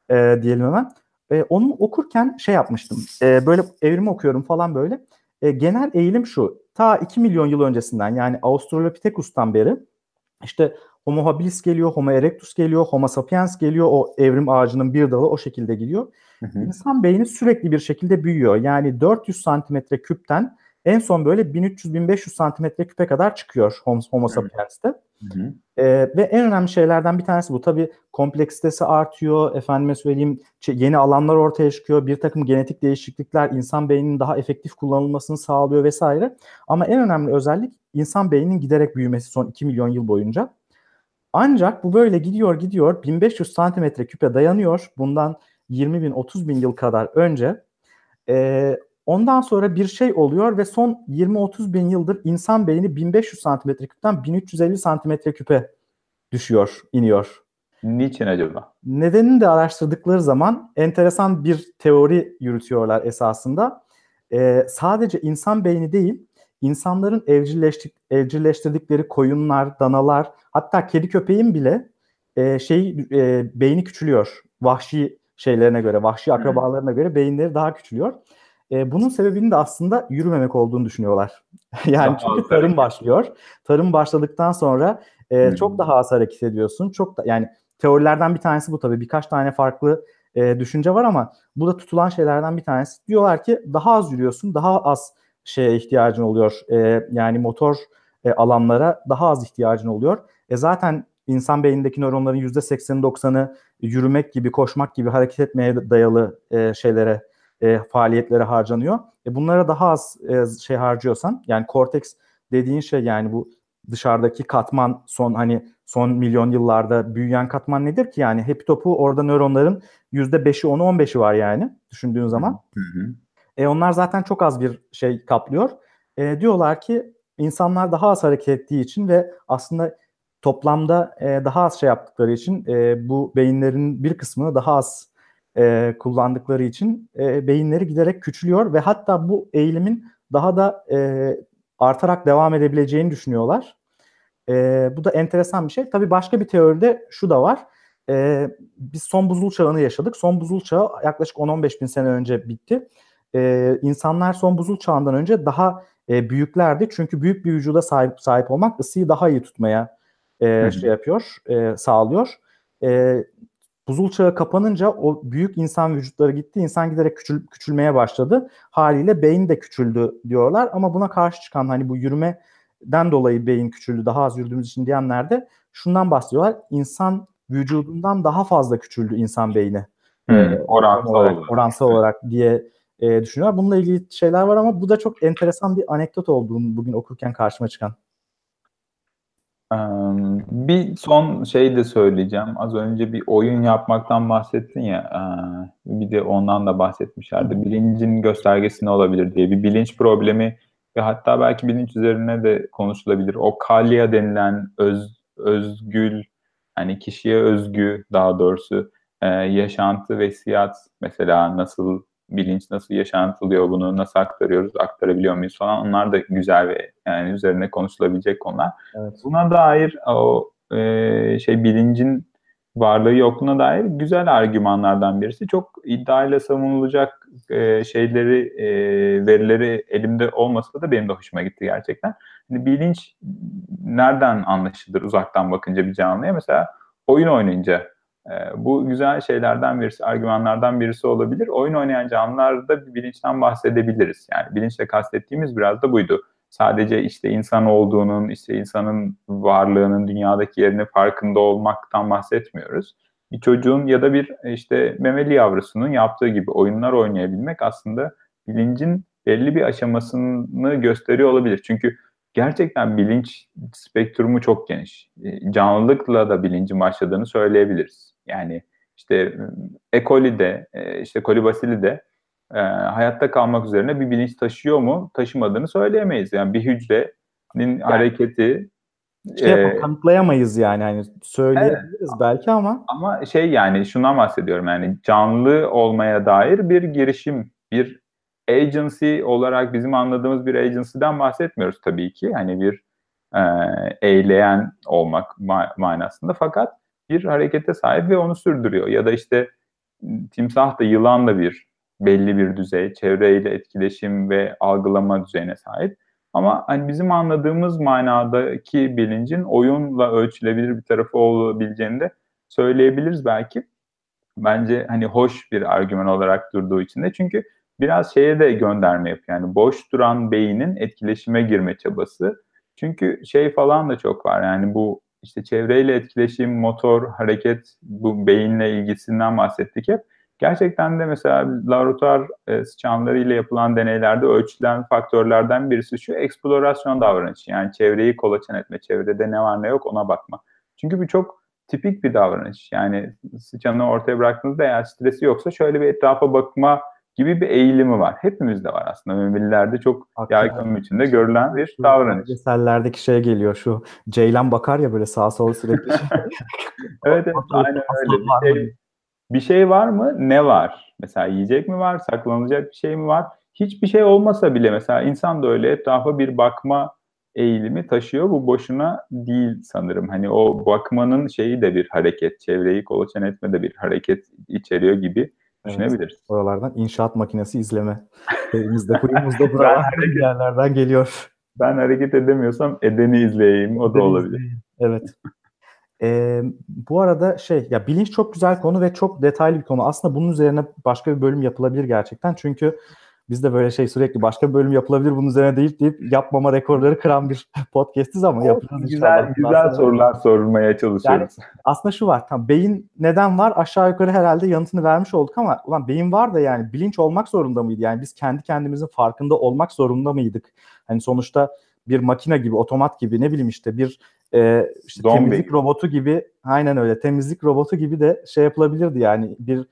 e, diyelim hemen. E, onu okurken şey yapmıştım. E, böyle evrimi okuyorum falan böyle. E, genel eğilim şu. Ta 2 milyon yıl öncesinden yani Australopithecus'tan beri işte Homo habilis geliyor, Homo erectus geliyor, Homo sapiens geliyor. O evrim ağacının bir dalı o şekilde gidiyor. Hı hı. İnsan beyni sürekli bir şekilde büyüyor. Yani 400 santimetre küpten en son böyle 1300-1500 santimetre küpe kadar çıkıyor Homo, homo sapiens'te. Ee, ve en önemli şeylerden bir tanesi bu. Tabii kompleksitesi artıyor, efendime söyleyeyim yeni alanlar ortaya çıkıyor, bir takım genetik değişiklikler insan beyninin daha efektif kullanılmasını sağlıyor vesaire. Ama en önemli özellik insan beyninin giderek büyümesi son 2 milyon yıl boyunca. Ancak bu böyle gidiyor gidiyor 1500 santimetre küpe dayanıyor. Bundan 20 bin 30 bin yıl kadar önce. Ee, Ondan sonra bir şey oluyor ve son 20-30 bin yıldır insan beyni 1500 santimetre küpten 1350 santimetre küpe düşüyor, iniyor. Niçin acaba? Nedenini de araştırdıkları zaman enteresan bir teori yürütüyorlar esasında. Ee, sadece insan beyni değil, insanların evcilleştik, evcilleştirdikleri koyunlar, danalar, hatta kedi köpeğin bile e, şey e, beyni küçülüyor. Vahşi şeylerine göre, vahşi akrabalarına göre beyinleri daha küçülüyor. E, bunun sebebinin de aslında yürümemek olduğunu düşünüyorlar. yani çünkü tarım başlıyor. Tarım başladıktan sonra e, Hmm. çok daha az hareket ediyorsun. Çok da yani teorilerden bir tanesi bu tabii. Birkaç tane farklı e, düşünce var ama bu da tutulan şeylerden bir tanesi. Diyorlar ki daha az yürüyorsun, daha az şeye ihtiyacın oluyor. E, yani motor e, alanlara daha az ihtiyacın oluyor. E zaten insan beynindeki nöronların %80'i 90'ı yürümek gibi, koşmak gibi hareket etmeye dayalı e, şeylere, e, faaliyetlere harcanıyor. E bunlara daha az e, şey harcıyorsan, yani korteks dediğin şey yani bu dışarıdaki katman son hani son milyon yıllarda büyüyen katman nedir ki yani hepi topu orada nöronların %5'i 10'u 15'i var yani düşündüğün zaman. Hı hı. E onlar zaten çok az bir şey kaplıyor. E, diyorlar ki insanlar daha az hareket ettiği için ve aslında toplamda e, daha az şey yaptıkları için e, bu beyinlerin bir kısmını daha az e, kullandıkları için e, beyinleri giderek küçülüyor ve hatta bu eğilimin daha da e, artarak devam edebileceğini düşünüyorlar. E, bu da enteresan bir şey. Tabii başka bir teoride şu da var. E, biz son buzul çağını yaşadık. Son buzul çağı yaklaşık 10-15 bin sene önce bitti. E, insanlar son buzul çağından önce daha e, büyüklerdi. Çünkü büyük bir vücuda sahip sahip olmak ısıyı daha iyi tutmaya e, şey yapıyor, e, sağlıyor. E, buzul çağı kapanınca o büyük insan vücutları gitti. İnsan giderek küçül, küçülmeye başladı. Haliyle beyin de küçüldü diyorlar. Ama buna karşı çıkan hani bu yürümeden dolayı beyin küçüldü, daha az yürüdüğümüz için diyenler de şundan bahsediyorlar. İnsan vücudundan daha fazla küçüldü insan beyni. E, oransal olarak, olarak. oransal olarak diye e, düşünüyorlar. Bununla ilgili şeyler var ama bu da çok enteresan bir anekdot olduğunu bugün okurken karşıma çıkan. Bir son şey de söyleyeceğim. Az önce bir oyun yapmaktan bahsettin ya. Bir de ondan da bahsetmişlerdi. Bilincin göstergesi ne olabilir diye. Bir bilinç problemi ve hatta belki bilinç üzerine de konuşulabilir. O kalya denilen öz, özgül, hani kişiye özgü daha doğrusu yaşantı ve siyat mesela nasıl bilinç nasıl yaşantılıyor bunu nasıl aktarıyoruz aktarabiliyor muyuz falan onlar da güzel ve yani üzerine konuşulabilecek konular. Evet. Buna dair o e, şey bilincin varlığı yokluğuna dair güzel argümanlardan birisi. Çok iddiayla savunulacak e, şeyleri, e, verileri elimde olmasa da benim de hoşuma gitti gerçekten. Hani bilinç nereden anlaşılır uzaktan bakınca bir canlıya? Mesela oyun oynayınca bu güzel şeylerden birisi, argümanlardan birisi olabilir. Oyun oynayan canlılarda bir bilinçten bahsedebiliriz. Yani bilinçle kastettiğimiz biraz da buydu sadece işte insan olduğunun, işte insanın varlığının dünyadaki yerini farkında olmaktan bahsetmiyoruz. Bir çocuğun ya da bir işte memeli yavrusunun yaptığı gibi oyunlar oynayabilmek aslında bilincin belli bir aşamasını gösteriyor olabilir. Çünkü gerçekten bilinç spektrumu çok geniş. E, Canlılıkla da bilincin başladığını söyleyebiliriz. Yani işte E. coli'de, e, işte kolibasili'de e, hayatta kalmak üzerine bir bilinç taşıyor mu, taşımadığını söyleyemeyiz. Yani bir hücrenin hareketi Şey e, kanıtlayamayız yani hani söyleyebiliriz belki ama ama şey yani şundan bahsediyorum yani canlı olmaya dair bir girişim, bir agency olarak bizim anladığımız bir agency'den bahsetmiyoruz tabii ki. Hani bir e, eyleyen olmak ma- manasında fakat bir harekete sahip ve onu sürdürüyor. Ya da işte timsah da yılan da bir belli bir düzey, çevreyle etkileşim ve algılama düzeyine sahip. Ama hani bizim anladığımız manadaki bilincin oyunla ölçülebilir bir tarafı olabileceğini de söyleyebiliriz belki. Bence hani hoş bir argüman olarak durduğu için de çünkü biraz şeye de gönderme yapıyor. Yani boş duran beynin etkileşime girme çabası. Çünkü şey falan da çok var yani bu işte çevreyle etkileşim, motor, hareket, bu beyinle ilgisinden bahsettik hep. Gerçekten de mesela laboratuvar e, sıçanlarıyla yapılan deneylerde ölçülen faktörlerden birisi şu eksplorasyon davranışı. Yani çevreyi kolaçan etme, çevrede ne var ne yok ona bakma. Çünkü bu çok tipik bir davranış. Yani sıçanı ortaya bıraktığınızda eğer stresi yoksa şöyle bir etrafa bakma gibi bir eğilimi var. Hepimizde var aslında. Memelilerde çok Hakikaten. yaygın biçimde görülen bir davranış. Belgesellerdeki şey geliyor şu Ceylan bakar ya böyle sağa sola sürekli. Evet, evet aynen öyle. Bir şey, bir şey var mı? Ne var? Mesela yiyecek mi var? Saklanacak bir şey mi var? Hiçbir şey olmasa bile mesela insan da öyle etrafa bir bakma eğilimi taşıyor. Bu boşuna değil sanırım. Hani o bakmanın şeyi de bir hareket. Çevreyi kolaçan etme de bir hareket içeriyor gibi düşünebiliriz. Evet, oralardan inşaat makinesi izleme. Elimizde kuyumuzda buralar yerlerden geliyor. Ben hareket edemiyorsam edeni izleyeyim. O da olabilir. Evet. Ee, bu arada şey ya bilinç çok güzel konu ve çok detaylı bir konu. Aslında bunun üzerine başka bir bölüm yapılabilir gerçekten. Çünkü biz de böyle şey sürekli başka bir bölüm yapılabilir bunun üzerine deyip deyip yapmama rekorları kıran bir podcastiz ama yapacağız güzel, inşallah. Güzel aslında. sorular sormaya çalışıyoruz. Yani aslında şu var. Tam beyin neden var? Aşağı yukarı herhalde yanıtını vermiş olduk ama ulan beyin var da yani bilinç olmak zorunda mıydı? Yani biz kendi kendimizin farkında olmak zorunda mıydık? Hani sonuçta bir makine gibi, otomat gibi ne bileyim işte bir e, işte temizlik robotu gibi aynen öyle temizlik robotu gibi de şey yapılabilirdi yani bir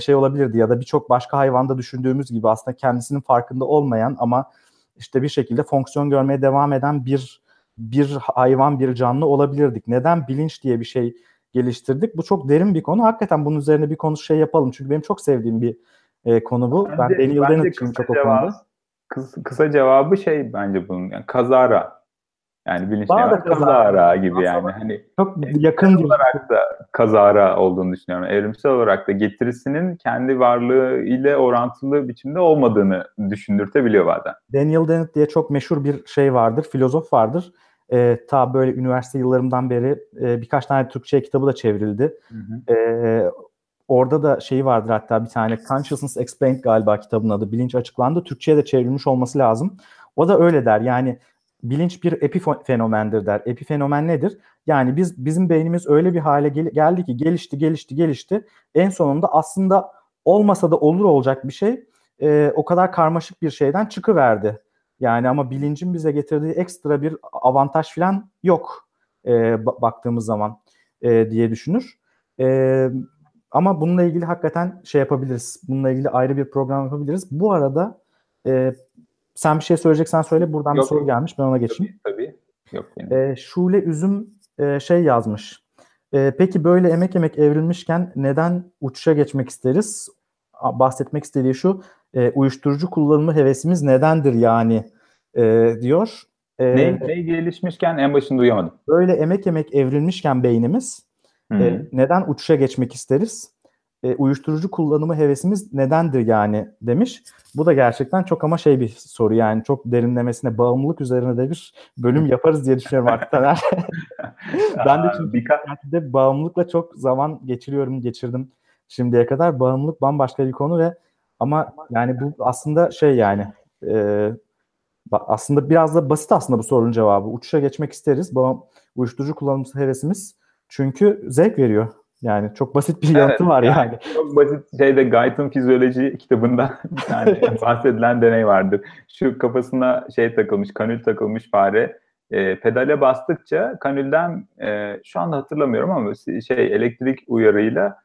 şey olabilirdi ya da birçok başka hayvanda düşündüğümüz gibi aslında kendisinin farkında olmayan ama işte bir şekilde fonksiyon görmeye devam eden bir bir hayvan bir canlı olabilirdik. Neden bilinç diye bir şey geliştirdik? Bu çok derin bir konu. Hakikaten bunun üzerine bir konu şey yapalım. Çünkü benim çok sevdiğim bir e, konu bu. Bence, ben Daniel Dennett'çiyim çok o konuda. Kısa, kısa cevabı şey bence bunun yani kazara yani bilinç ne var? Kazara gibi Aslında yani. Hani çok yakın olarak da kazara olduğunu düşünüyorum. Evrimsel olarak da getirisinin kendi varlığı ile orantılı biçimde olmadığını düşündürtebiliyor bazen. Daniel Dennett diye çok meşhur bir şey vardır, filozof vardır. Ee, ta böyle üniversite yıllarımdan beri e, birkaç tane Türkçe kitabı da çevrildi. Hı hı. Ee, orada da şeyi vardır hatta bir tane Consciousness Explained galiba kitabın adı. Bilinç açıklandı. Türkçe'ye de çevrilmiş olması lazım. O da öyle der. Yani bilinç bir epifenomendir der. Epifenomen nedir? Yani biz bizim beynimiz öyle bir hale gel- geldi ki gelişti, gelişti, gelişti. En sonunda aslında olmasa da olur olacak bir şey e, o kadar karmaşık bir şeyden çıkıverdi. Yani ama bilincin bize getirdiği ekstra bir avantaj falan yok e, baktığımız zaman e, diye düşünür. E, ama bununla ilgili hakikaten şey yapabiliriz. Bununla ilgili ayrı bir program yapabiliriz. Bu arada e, sen bir şey söyleyeceksen söyle. Buradan Yok. bir soru gelmiş. Ben ona geçeyim. Tabii. tabii. Yok benim. E, Şule Üzüm e, şey yazmış. E, peki böyle emek emek evrilmişken neden uçuşa geçmek isteriz? Bahsetmek istediği şu. E, uyuşturucu kullanımı hevesimiz nedendir yani e, diyor. E, ne, ne gelişmişken en başında duyamadım. Böyle emek emek evrilmişken beynimiz e, neden uçuşa geçmek isteriz? E, uyuşturucu kullanımı hevesimiz nedendir yani demiş. Bu da gerçekten çok ama şey bir soru yani çok derinlemesine bağımlılık üzerine de bir bölüm yaparız diye düşünüyorum Taner. ben de çünkü de bağımlılıkla çok zaman geçiriyorum, geçirdim şimdiye kadar. Bağımlılık bambaşka bir konu ve ama yani bu aslında şey yani e, aslında biraz da basit aslında bu sorunun cevabı. Uçuşa geçmek isteriz. Bu uyuşturucu kullanımı hevesimiz çünkü zevk veriyor. Yani çok basit bir yanıtı evet, var yani. yani. Çok basit şeyde Guyton Fizyoloji kitabında bir tane bahsedilen deney vardır. Şu kafasına şey takılmış, kanül takılmış fare e, pedale bastıkça kanülden e, şu anda hatırlamıyorum ama şey elektrik uyarıyla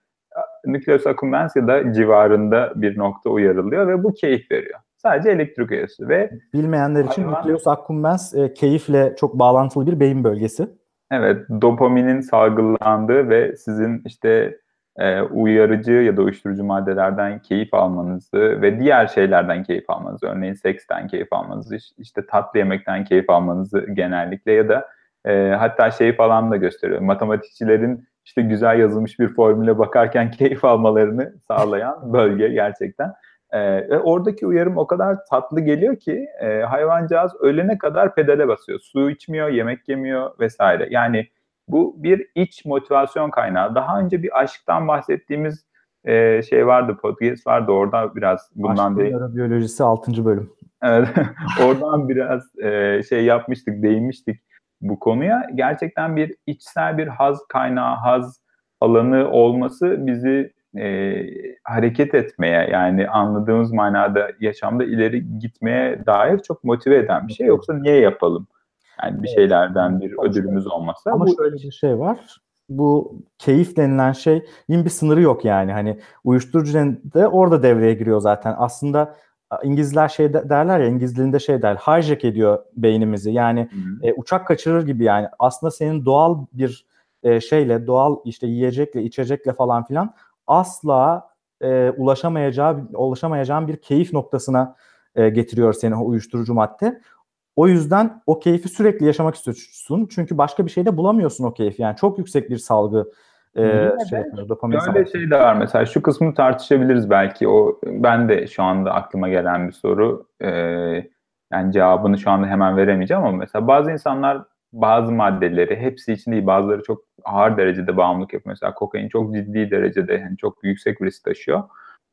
nükleus accumbens ya da civarında bir nokta uyarılıyor ve bu keyif veriyor. Sadece elektrik uyarısı ve bilmeyenler için hayvan, nükleus accumbens e, keyifle çok bağlantılı bir beyin bölgesi. Evet, dopaminin salgılandığı ve sizin işte e, uyarıcı ya da uyuşturucu maddelerden keyif almanızı ve diğer şeylerden keyif almanızı, örneğin seksten keyif almanızı, işte tatlı yemekten keyif almanızı genellikle ya da e, hatta şey falan da gösteriyor. Matematikçilerin işte güzel yazılmış bir formüle bakarken keyif almalarını sağlayan bölge gerçekten. E, ve oradaki uyarım o kadar tatlı geliyor ki e, hayvancağız ölene kadar pedale basıyor. Su içmiyor, yemek yemiyor vesaire. Yani bu bir iç motivasyon kaynağı. Daha önce bir aşktan bahsettiğimiz e, şey vardı, podcast vardı. Orada biraz bundan. Aşk biyolojisi 6. bölüm. Evet, oradan biraz e, şey yapmıştık, değinmiştik bu konuya. Gerçekten bir içsel bir haz kaynağı, haz alanı olması bizi e, hareket etmeye yani anladığımız manada yaşamda ileri gitmeye dair çok motive eden bir şey. Yoksa niye yapalım? Yani bir şeylerden bir ödülümüz olmasa. Ama bu... şöyle bir şey var. bu keyif denilen şeyin bir sınırı yok yani. Hani uyuşturucu de orada devreye giriyor zaten. Aslında İngilizler şey derler ya İngiliz dilinde şey der hijack ediyor beynimizi. Yani e, uçak kaçırır gibi yani. Aslında senin doğal bir e, şeyle doğal işte yiyecekle içecekle falan filan asla e, ulaşamayacağı ulaşamayacağın bir keyif noktasına e, getiriyor seni o uyuşturucu madde. O yüzden o keyfi sürekli yaşamak istiyorsun. Çünkü başka bir şeyde bulamıyorsun o keyfi. Yani çok yüksek bir salgı e, şey yapıyor, dopamin Böyle şey de var mesela şu kısmı tartışabiliriz belki. O ben de şu anda aklıma gelen bir soru. Ee, yani cevabını şu anda hemen veremeyeceğim ama mesela bazı insanlar bazı maddeleri hepsi için değil bazıları çok ağır derecede bağımlılık yapıyor. Mesela kokain çok ciddi derecede yani çok yüksek risk taşıyor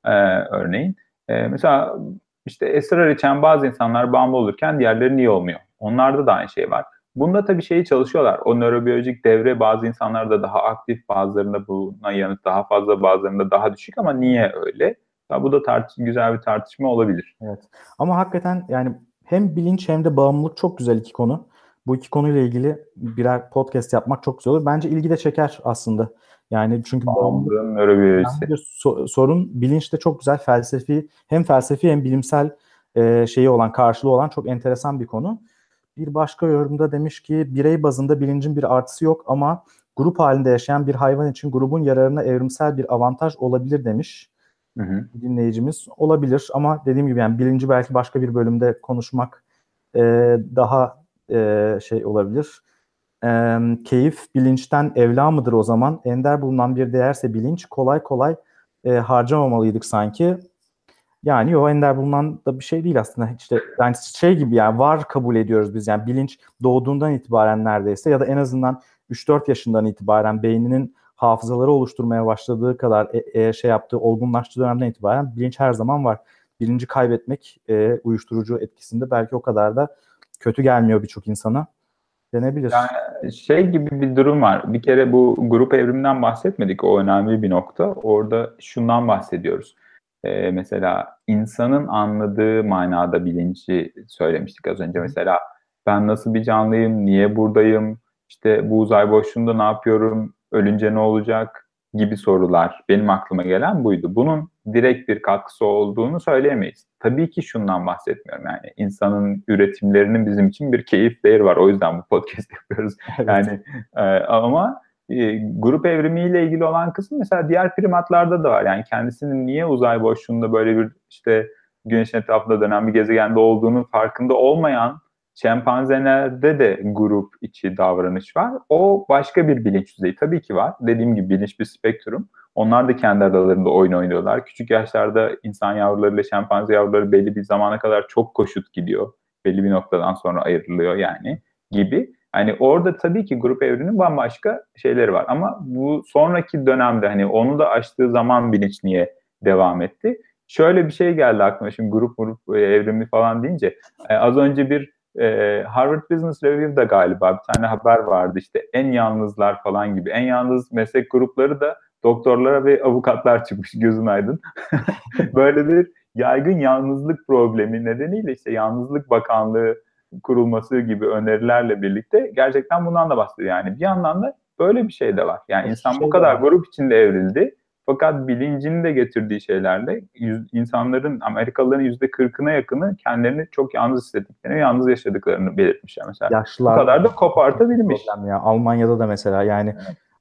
ee, örneğin. Ee, mesela işte esrar içen bazı insanlar bağımlı olurken diğerleri niye olmuyor? Onlarda da aynı şey var. Bunda tabii şeyi çalışıyorlar. O nörobiyolojik devre bazı insanlarda daha aktif, bazılarında buna yanıt daha fazla, bazılarında daha düşük ama niye öyle? Ya bu da tartış güzel bir tartışma olabilir. Evet. Ama hakikaten yani hem bilinç hem de bağımlılık çok güzel iki konu. Bu iki konuyla ilgili birer podcast yapmak çok güzel olur. Bence ilgi de çeker aslında. Yani çünkü bağımlılığın nörobiyolojisi. Bir so- sorun bilinçte çok güzel felsefi hem felsefi hem bilimsel e, şeyi olan karşılığı olan çok enteresan bir konu. Bir başka yorumda demiş ki birey bazında bilincin bir artısı yok ama grup halinde yaşayan bir hayvan için grubun yararına evrimsel bir avantaj olabilir demiş. Hı hı. Dinleyicimiz olabilir ama dediğim gibi yani bilinci belki başka bir bölümde konuşmak e, daha e, şey olabilir. E, keyif bilinçten evla mıdır o zaman? Ender bulunan bir değerse bilinç kolay kolay e, harcamamalıydık sanki. Yani o ender bulunan da bir şey değil aslında. İşte yani şey gibi yani var kabul ediyoruz biz. Yani bilinç doğduğundan itibaren neredeyse ya da en azından 3-4 yaşından itibaren beyninin hafızaları oluşturmaya başladığı kadar e, e, şey yaptığı olgunlaştığı dönemden itibaren bilinç her zaman var. Bilinci kaybetmek e, uyuşturucu etkisinde belki o kadar da kötü gelmiyor birçok insana denebilir. Yani şey gibi bir durum var. Bir kere bu grup evriminden bahsetmedik. O önemli bir nokta. Orada şundan bahsediyoruz e, mesela insanın anladığı manada bilinci söylemiştik az önce. Mesela ben nasıl bir canlıyım, niye buradayım, işte bu uzay boşluğunda ne yapıyorum, ölünce ne olacak gibi sorular benim aklıma gelen buydu. Bunun direkt bir katkısı olduğunu söyleyemeyiz. Tabii ki şundan bahsetmiyorum yani insanın üretimlerinin bizim için bir keyif değeri var. O yüzden bu podcast yapıyoruz. Evet. Yani e, ama e, grup evrimiyle ilgili olan kısım mesela diğer primatlarda da var. Yani kendisinin niye uzay boşluğunda böyle bir işte güneşin etrafında dönen bir gezegende olduğunun farkında olmayan şempanzelerde de grup içi davranış var. O başka bir bilinç düzeyi tabii ki var. Dediğim gibi bilinç bir spektrum. Onlar da kendi aralarında oyun oynuyorlar. Küçük yaşlarda insan yavruları ile şempanze yavruları belli bir zamana kadar çok koşut gidiyor. Belli bir noktadan sonra ayrılıyor yani gibi. Hani orada tabii ki grup evrinin bambaşka şeyleri var ama bu sonraki dönemde hani onu da açtığı zaman bilinç niye devam etti? Şöyle bir şey geldi aklıma şimdi grup grup e, evrimi falan deyince e, az önce bir e, Harvard Business Review'da galiba bir tane haber vardı işte en yalnızlar falan gibi en yalnız meslek grupları da doktorlara ve avukatlar çıkmış gözün aydın. Böyle bir yaygın yalnızlık problemi nedeniyle işte yalnızlık bakanlığı kurulması gibi önerilerle birlikte gerçekten bundan da bahsediyor. Yani bir yandan da böyle bir şey de var. Yani insan şey bu kadar var. grup içinde evrildi. Fakat bilincini de getirdiği şeylerle yüz, insanların, Amerikalıların yüzde kırkına yakını kendilerini çok yalnız hissettiklerini, yalnız yaşadıklarını belirtmişler mesela. Yaşlılar. Bu kadar da kopartabilmiş. Ya. Almanya'da da mesela yani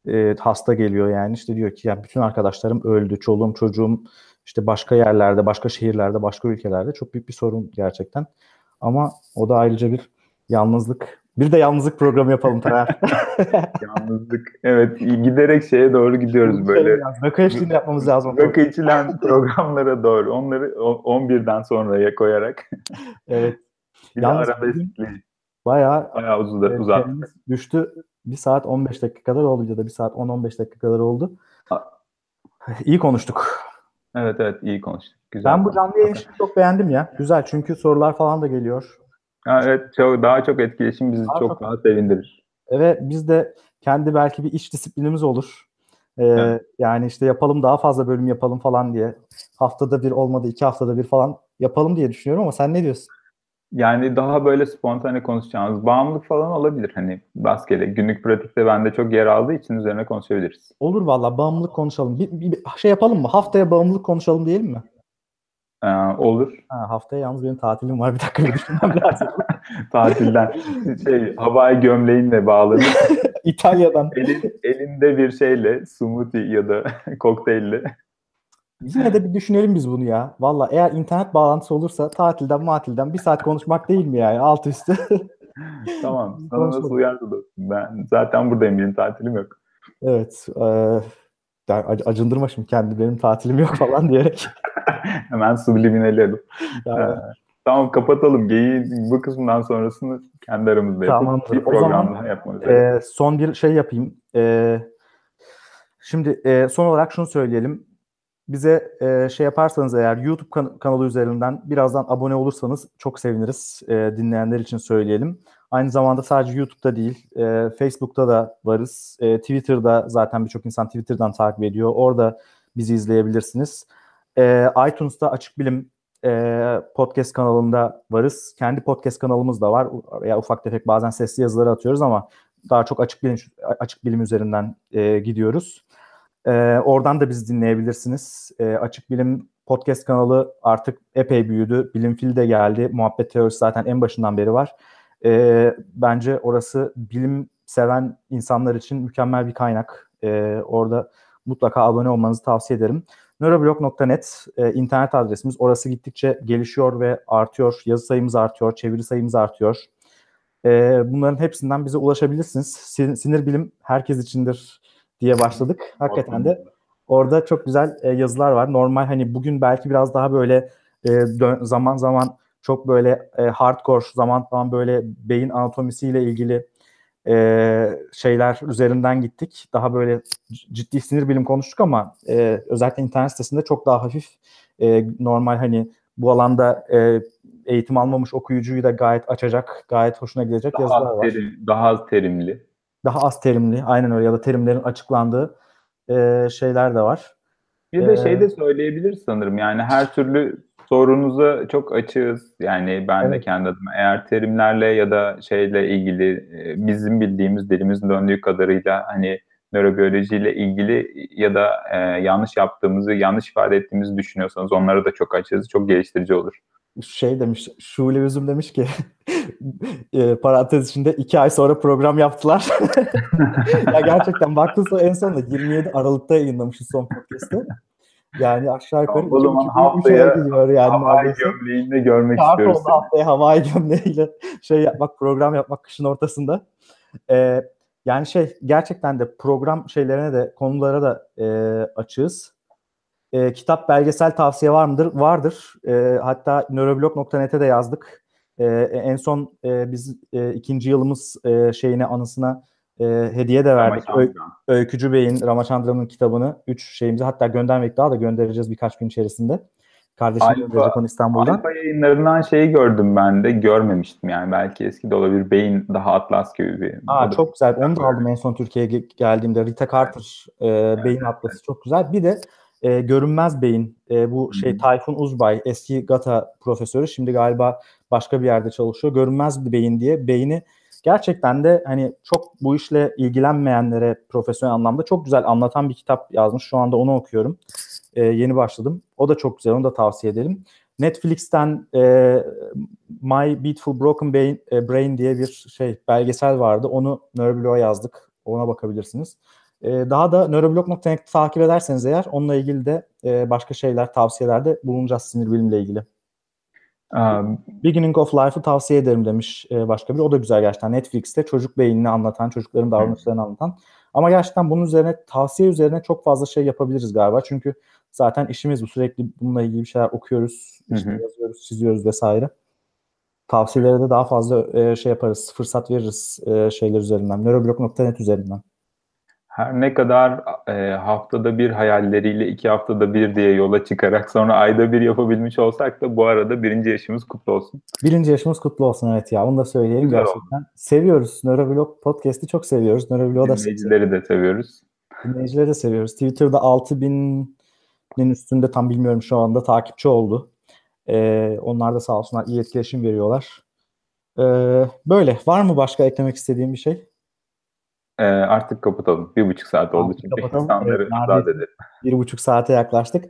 evet. e, hasta geliyor yani işte diyor ki ya bütün arkadaşlarım öldü, çoluğum çocuğum işte başka yerlerde, başka şehirlerde, başka ülkelerde çok büyük bir sorun gerçekten. Ama o da ayrıca bir yalnızlık. Bir de yalnızlık programı yapalım Taner. yalnızlık. Evet giderek şeye doğru gidiyoruz şey böyle. Rakı eşliğinde yapmamız lazım. Rakı içilen programlara doğru. Onları 11'den sonraya koyarak. evet. Bir Yalnız de arabeskli. Bayağı, bayağı uzadı, uzattık. Düştü. Bir saat 15 dakika kadar oldu ya da bir saat 10-15 dakika kadar oldu. İyi konuştuk. Evet evet iyi konuştuk. Güzel. Ben bu canlı yayın çok beğendim ya. Güzel çünkü sorular falan da geliyor. Ha, evet çok, daha çok etkileşim bizi daha çok, çok daha sevindirir. Evet biz de kendi belki bir iş disiplinimiz olur. Ee, evet. Yani işte yapalım daha fazla bölüm yapalım falan diye. Haftada bir olmadı iki haftada bir falan yapalım diye düşünüyorum ama sen ne diyorsun? Yani daha böyle spontane konuşacağımız bağımlılık falan olabilir. Hani rastgele günlük pratikte bende çok yer aldığı için üzerine konuşabiliriz. Olur valla bağımlılık konuşalım. Bir, bir, bir şey yapalım mı? Haftaya bağımlılık konuşalım diyelim mi? Ee, olur. Ha, haftaya yalnız benim tatilim var. Bir dakika bir düşünmem lazım. Tatilden şey havai gömleğinle bağlanıp İtalya'dan. elin, elinde bir şeyle smoothie ya da kokteylle. Yine de bir düşünelim biz bunu ya. Valla eğer internet bağlantısı olursa tatilden matilden bir saat konuşmak değil mi yani alt üstü? tamam. Sana nasıl uyardı dostum? Ben zaten buradayım. Benim tatilim yok. evet. E, acındırma şimdi kendi benim tatilim yok falan diyerek. Hemen subliminali alıp. Yani, Tamam kapatalım. Geyiğin bu kısmından sonrasını kendi aramızda yapıp Tamamdır. bir O program zaman, daha yapmak e, son bir şey yapayım. E, şimdi e, son olarak şunu söyleyelim. Bize e, şey yaparsanız eğer YouTube kan- kanalı üzerinden birazdan abone olursanız çok seviniriz. E, dinleyenler için söyleyelim. Aynı zamanda sadece YouTube'da değil, e, Facebook'ta da varız. E, Twitter'da zaten birçok insan Twitter'dan takip ediyor. Orada bizi izleyebilirsiniz. E, iTunes'ta Açık Bilim e, podcast kanalında varız. Kendi podcast kanalımız da var. Ya ufak tefek bazen sesli yazıları atıyoruz ama daha çok açık bilim açık bilim üzerinden e, gidiyoruz. E, oradan da bizi dinleyebilirsiniz. E, açık bilim podcast kanalı artık epey büyüdü. Bilimfil de geldi. Muhabbet teorisi zaten en başından beri var. E, bence orası bilim seven insanlar için mükemmel bir kaynak. E, orada mutlaka abone olmanızı tavsiye ederim. Neuroblog.net e, internet adresimiz. Orası gittikçe gelişiyor ve artıyor. Yazı sayımız artıyor, çeviri sayımız artıyor. E, bunların hepsinden bize ulaşabilirsiniz. Sin- sinir bilim herkes içindir diye başladık. Hakikaten de orada çok güzel e, yazılar var. Normal hani bugün belki biraz daha böyle e, zaman zaman çok böyle e, hardcore, zaman zaman böyle beyin anatomisiyle ilgili e, şeyler üzerinden gittik. Daha böyle ciddi sinir bilim konuştuk ama e, özellikle internet sitesinde çok daha hafif e, normal hani bu alanda e, eğitim almamış okuyucuyu da gayet açacak, gayet hoşuna gidecek Daha yazılar az, var. terim, daha az terimli. Daha az terimli, aynen öyle ya da terimlerin açıklandığı e, şeyler de var. Bir de Ee, şey de söyleyebiliriz sanırım. Yani her türlü sorunuza çok açığız. Yani ben de Evet. kendi adıma eğer terimlerle ya da şeyle ilgili e, bizim bildiğimiz dilimizin döndüğü kadarıyla hani nörobiyolojiyle ilgili ya da e, yanlış yaptığımızı, yanlış ifade ettiğimizi düşünüyorsanız onlara da çok açığız. Çok geliştirici olur. şey demiş, Şule Üzüm demiş ki e, parantez içinde iki ay sonra program yaptılar. ya gerçekten baktın sonra en sonunda 27 Aralık'ta yayınlamışız son podcast'ı. Yani aşağı yukarı o zaman haftaya yani Havai gömleğinde görmek Şart istiyoruz. haftaya havai gömleğiyle şey yapmak, program yapmak kışın ortasında. Ee, yani şey gerçekten de program şeylerine de konulara da e, açığız. E, kitap belgesel tavsiye var mıdır? Vardır. E, hatta nöroblog.net'e de yazdık. E, en son e, biz e, ikinci yılımız e, şeyine anısına e, hediye de verdik. Ö-. Öykücü Bey'in Ramachandran'ın kitabını. Üç şeyimizi hatta göndermek daha da göndereceğiz birkaç gün içerisinde. Kardeşim Alfa- İstanbul'dan. Alfa yayınlarından şeyi gördüm ben de. Görmemiştim yani. Belki eski de olabilir. Beyin daha Atlas gibi bir. Aa, da- çok güzel. Onu da aldım en son Türkiye'ye ge- geldiğimde. Rita Carter e, Beyin Atlası çok güzel. Bir de e, Görünmez Beyin. E, bu şey Hı hı. Tayfun Uzbay eski GATA profesörü. Şimdi galiba başka bir yerde çalışıyor. Görünmez beyin diye beyni gerçekten de hani çok bu işle ilgilenmeyenlere profesyonel anlamda çok güzel anlatan bir kitap yazmış. Şu anda onu okuyorum. E, yeni başladım. O da çok güzel. Onu da tavsiye edelim. Netflix'ten e, My Beautiful Broken Brain, e, Brain diye bir şey belgesel vardı. Onu Neuroblog'a yazdık. Ona bakabilirsiniz. E, daha da neuroblog.net'i takip ederseniz eğer onunla ilgili de e, başka şeyler, tavsiyelerde bulunacağız sinir bilimle ilgili. Beginning of Life'ı tavsiye ederim demiş başka biri. O da güzel gerçekten. Netflix'te çocuk beynini anlatan, çocukların davranışlarını anlatan. Ama gerçekten bunun üzerine, tavsiye üzerine çok fazla şey yapabiliriz galiba. Çünkü zaten işimiz bu. Sürekli bununla ilgili bir şeyler okuyoruz, işte yazıyoruz, çiziyoruz vesaire. Tavsiyelere de daha fazla şey yaparız, fırsat veririz şeyler üzerinden. Neuroblog.net üzerinden. Her ne kadar e, haftada bir hayalleriyle iki haftada bir diye yola çıkarak sonra ayda bir yapabilmiş olsak da bu arada birinci yaşımız kutlu olsun. Birinci yaşımız kutlu olsun evet ya. Onu da söyleyelim Güzel gerçekten. Seviyoruz. Neuroblog podcast'i çok seviyoruz. Neuroblog'u da Dinleyicileri de seviyoruz. Dinleyicileri de seviyoruz. Twitter'da 6000'in üstünde tam bilmiyorum şu anda takipçi oldu. Ee, onlar da sağ olsunlar iyi etkileşim veriyorlar. E, böyle. Var mı başka eklemek istediğim bir şey? E, artık kapatalım. Bir buçuk saat oldu Artık çünkü kapatalım. insanları Evet, edelim. Bir buçuk saate yaklaştık.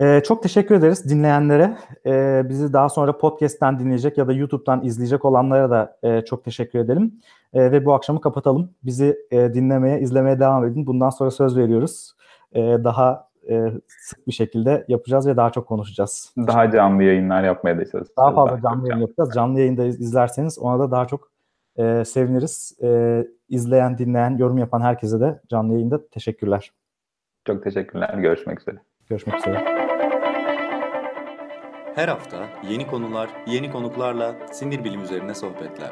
Ee, çok teşekkür ederiz dinleyenlere. Ee, bizi daha sonra podcast'ten dinleyecek ya da YouTube'dan izleyecek olanlara da e, çok teşekkür edelim. E, ve bu akşamı kapatalım. Bizi e, dinlemeye, izlemeye devam edin. Bundan sonra söz veriyoruz. E, daha e, sık bir şekilde yapacağız ve daha çok konuşacağız. Daha canlı yayınlar yapmaya da çalışacağız. Daha fazla çok canlı yayın yapacağız. Canlı yayında iz- izlerseniz ona da daha çok e, seviniriz. E, izleyen, dinleyen, yorum yapan herkese de canlı yayında teşekkürler. Çok teşekkürler. Görüşmek üzere. Görüşmek üzere. Her hafta yeni konular, yeni konuklarla sinir bilim üzerine sohbetler.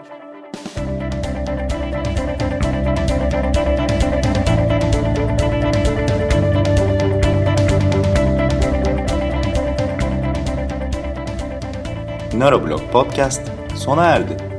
Nöroblog Podcast sona erdi.